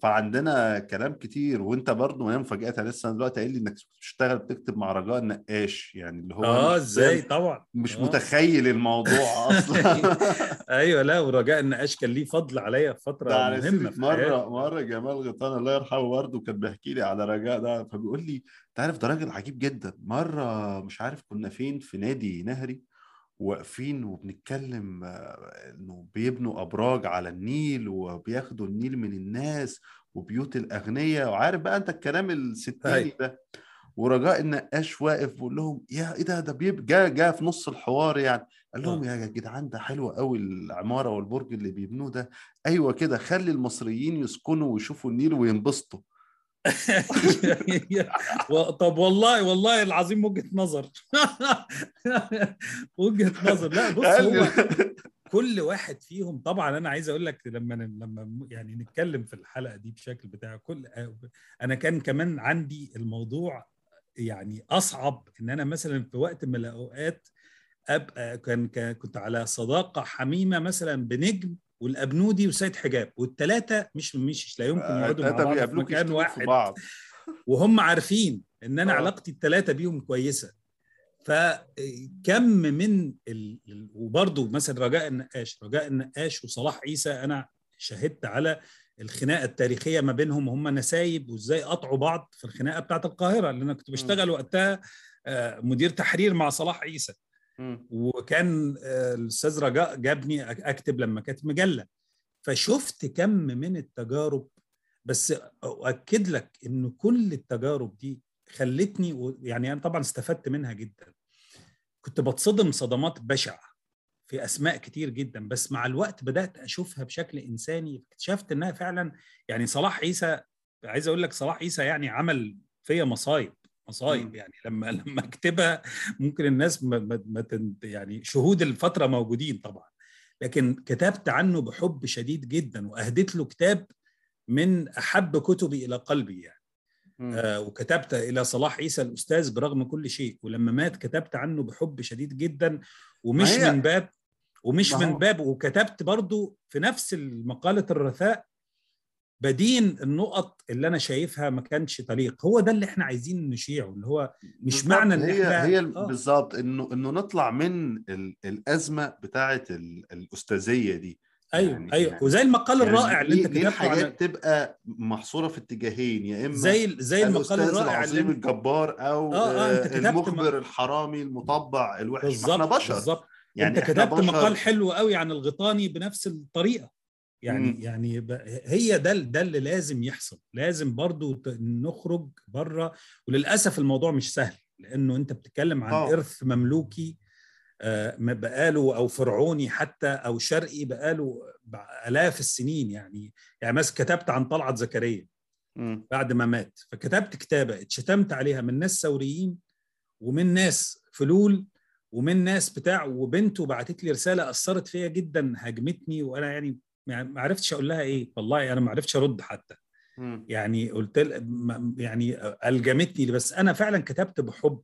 فعندنا كلام كتير وانت برضه ما مفاجاه لسه دلوقتي قايل لي إنك بتشتغل بتكتب مع رجاء النقاش يعني اللي هو آه إزاي طبعا مش آه. متخيل الموضوع أصلا أيوه لا ورجاء النقاش كان ليه فضل عليا في فترة مهمة في مرة حياتي. مرة جمال غيطان الله يرحمه برضه كان بيحكي لي على رجاء ده فبيقول لي أنت عارف ده راجل عجيب جدا مرة مش عارف كنا فين في نادي نهري واقفين وبنتكلم إنه بيبنوا أبراج على النيل وبياخدوا النيل من الناس وبيوت الأغنياء وعارف بقى أنت الكلام الستيني ده. ورجاء النقاش واقف بيقول لهم يا إيه ده؟ ده بيب جا جا في نص الحوار يعني قال لهم آه. يا جدعان ده حلو قوي العمارة والبرج اللي بيبنوه ده. أيوه كده خلي المصريين يسكنوا ويشوفوا النيل وينبسطوا. طب والله والله العظيم وجهة نظر. وجهة نظر. لا بص هو كل واحد فيهم طبعا أنا عايز أقول لك لما لما يعني نتكلم في الحلقة دي بشكل بتاع كل أنا كان كمان عندي الموضوع يعني أصعب إن أنا مثلا في وقت من الأوقات أبقى كان كنت على صداقة حميمة مثلا بنجم والأبنودي وسيد حجاب والثلاثه مش مش لا يمكن يقعدوا مع بعض في مكان واحد بعض. وهم عارفين إن أنا آه. علاقتي الثلاثه بيهم كويسة فكم من ال... وبرضه مثلا رجاء النقاش رجاء النقاش وصلاح عيسى أنا شهدت على الخناقة التاريخية ما بينهم هم نسايب وإزاي قطعوا بعض في الخناقة بتاعت القاهرة اللي أنا كنت بشتغل وقتها آه، مدير تحرير مع صلاح عيسى. وكان آه، الأستاذ رجاء جابني أكتب لما كانت مجلة. فشفت كم من التجارب بس أؤكد لك إن كل التجارب دي خلتني يعني أنا طبعا استفدت منها جدا. كنت بتصدم صدمات بشعة في أسماء كتير جدا بس مع الوقت بدأت أشوفها بشكل إنساني. اكتشفت إنها فعلا يعني صلاح عيسى عايز أقول لك صلاح عيسى يعني عمل فيا مصايب. مصايب. يعني لما لما اكتبها ممكن الناس ما ما يعني شهود الفترة موجودين طبعا لكن كتبت عنه بحب شديد جدا وأهديت له كتاب من أحب كتبي إلى قلبي يعني. آه، وكتبت إلى صلاح عيسى الأستاذ برغم كل شيء ولما مات كتبت عنه بحب شديد جدا ومش من باب ومش من باب وكتبت برضو في نفس مقالة الرثاء بدين النقط اللي أنا شايفها ما كانش طريق هو ده اللي إحنا عايزين نشيعه اللي هو مش بالظبط. معنى إن هي إحنا- هي آه. بالظبط انه إنه نطلع من ال- الأزمة بتاعه ال- الأستاذية دي. أيوه يعني- أيوه. يعني- وزي المقال يعني الرائع اللي أنت كتبته الحاجات عن تبقى محصورة في اتجاهين. يا إما زي زي المقال الرائع اللي العظيم أنت الجبار أو آه، آه، أنت آه، المخبر م- الحرامي المطبع الوحش. ما إحنا بالظبط بشر. بالظبط يعني أنت كتبت. مقال حلو قوي عن الغيطاني بنفس الطريقة. يعني مم. يعني هي ده ده اللي لازم يحصل لازم برضو نخرج بره وللأسف الموضوع مش سهل لأنه أنت بتتكلم عن آه. إرث مملوكي آه، بقاله أو فرعوني حتى أو شرقي بقاله آلاف السنين يعني يعني مثلا كتبت عن طلعت زكريا. بعد ما مات فكتبت كتابة اتشتمت عليها من ناس ثوريين ومن ناس فلول ومن ناس بتاع وبنته بعتت لي رسالة أثرت فيا جدا هاجمتني وأنا يعني يعني ما عرفتش أقول لها إيه. والله أنا ما عرفتش أرد حتى. مم. يعني قلت يعني ألجمتني بس أنا فعلا كتبت بحب.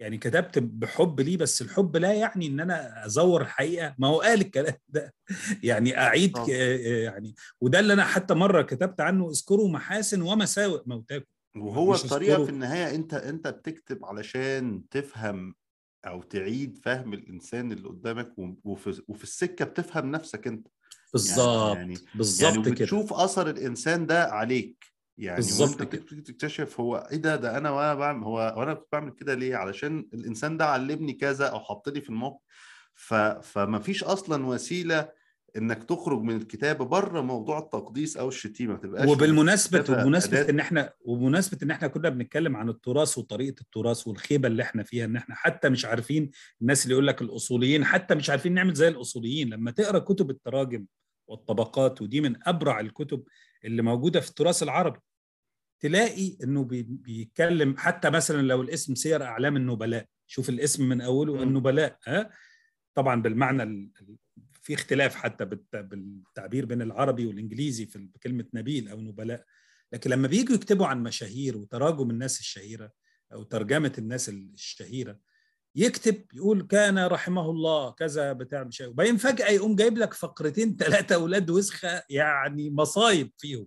يعني كتبت بحب ليه. بس الحب لا يعني إن أنا أزور الحقيقة. ما هو قال الكلام ده. يعني أعيد آه. يعني وده اللي أنا حتى مرة كتبت عنه. اذكروا محاسن ومساوئ موتاكم. وهو الطريقة. في النهاية أنت أنت بتكتب علشان تفهم أو تعيد فهم الإنسان اللي قدامك وفي وفي السكة بتفهم نفسك أنت. بالظبط يعني- بالظبط يعني كده. بتشوف أثر الإنسان ده عليك يعني بالظبط كده. تكتشف هو إيه ده ده أنا وأنا بعمل هو وأنا كنت بعمل كده ليه؟ علشان الإنسان ده علمني كذا أو حطني في الموقف. ف فما فيش أصلا وسيلة إنك تخرج من الكتابه بره موضوع التقديس أو الشتيمة تبقاش وبالمناسبة وبمناسبة أداة- إن إحنا وبمناسبة إن إحنا كنا بنتكلم عن التراث وطريقة التراث والخيبة اللي إحنا فيها إن إحنا حتى مش عارفين الناس اللي يقول لك الأصوليين حتى مش عارفين نعمل زي الأصوليين. لما تقرأ كتب التراجم والطبقات ودي من أبرع الكتب اللي موجودة في التراث العربي. تلاقي إنه بي- بيتكلم حتى مثلا لو الاسم سير أعلام النبلاء. شوف الاسم من أوله. النبلاء ها؟ طبعا بالمعنى ال- ال- في اختلاف حتى بالت- بالتعبير بين العربي والإنجليزي في كلمه نبيل أو نبلاء. لكن لما بييجوا يكتبوا عن مشاهير وتراجم الناس الشهيرة أو ترجمة الناس الشهيرة يكتب يقول كان رحمه الله كذا بتاع مش وبعدين فجأة يقوم جايب لك فقرتين ثلاثة أولاد وسخة يعني مصايب فيهم.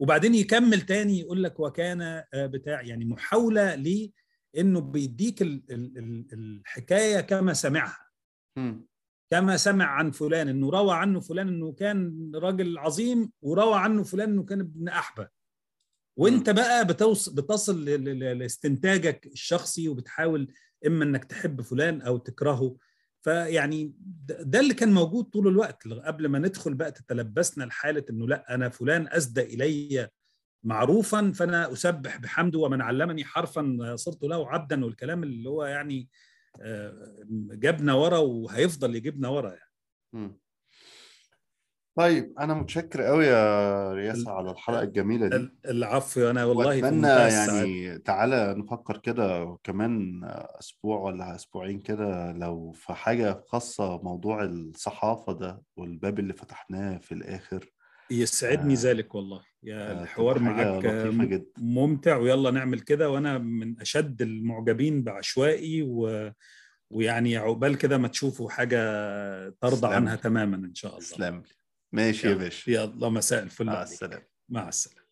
وبعدين يكمل تاني يقول لك وكان آه، بتاع يعني محاولة ليه إنه بيديك ال- ال- ال- الحكاية كما سمعها. كما سمع عن فلان إنه روى عنه فلان إنه كان راجل عظيم وروى عنه فلان إنه كان ابن أحبة. وأنت بقى بتوص بتصل ل- ل- لاستنتاجك الشخصي وبتحاول إما إنك تحب فلان أو تكرهه فيعني ده اللي كان موجود طول الوقت قبل ما ندخل بقى تتلبسنا لحالة إنه لأ أنا فلان أسدى الي معروفا فأنا أسبح بحمده ومن علمني حرفا صرت له عبدا والكلام اللي هو يعني آه، جابنا ورا وهيفضل يجيبنا ورا يعني. طيب أنا متشكر قوي يا رياسة على الحلقة الجميلة دي ال- العفو أنا والله السعادة. يعني تعالى نفكر كده كمان أسبوع ولا أسبوعين كده لو في حاجة خاصة موضوع الصحافة ده والباب اللي فتحناه في الآخر يسعدني آه. ذلك والله يا آه، الحوار معاك. ممتع ويلا نعمل كده وأنا من أشد المعجبين بعشوائي و... ويعني عقبال كده ما تشوفوا حاجة ترضى عنها. تماما إن شاء الله لي ماشي يا. باشا يلا مساء الفل مع. السلامة مع السلامة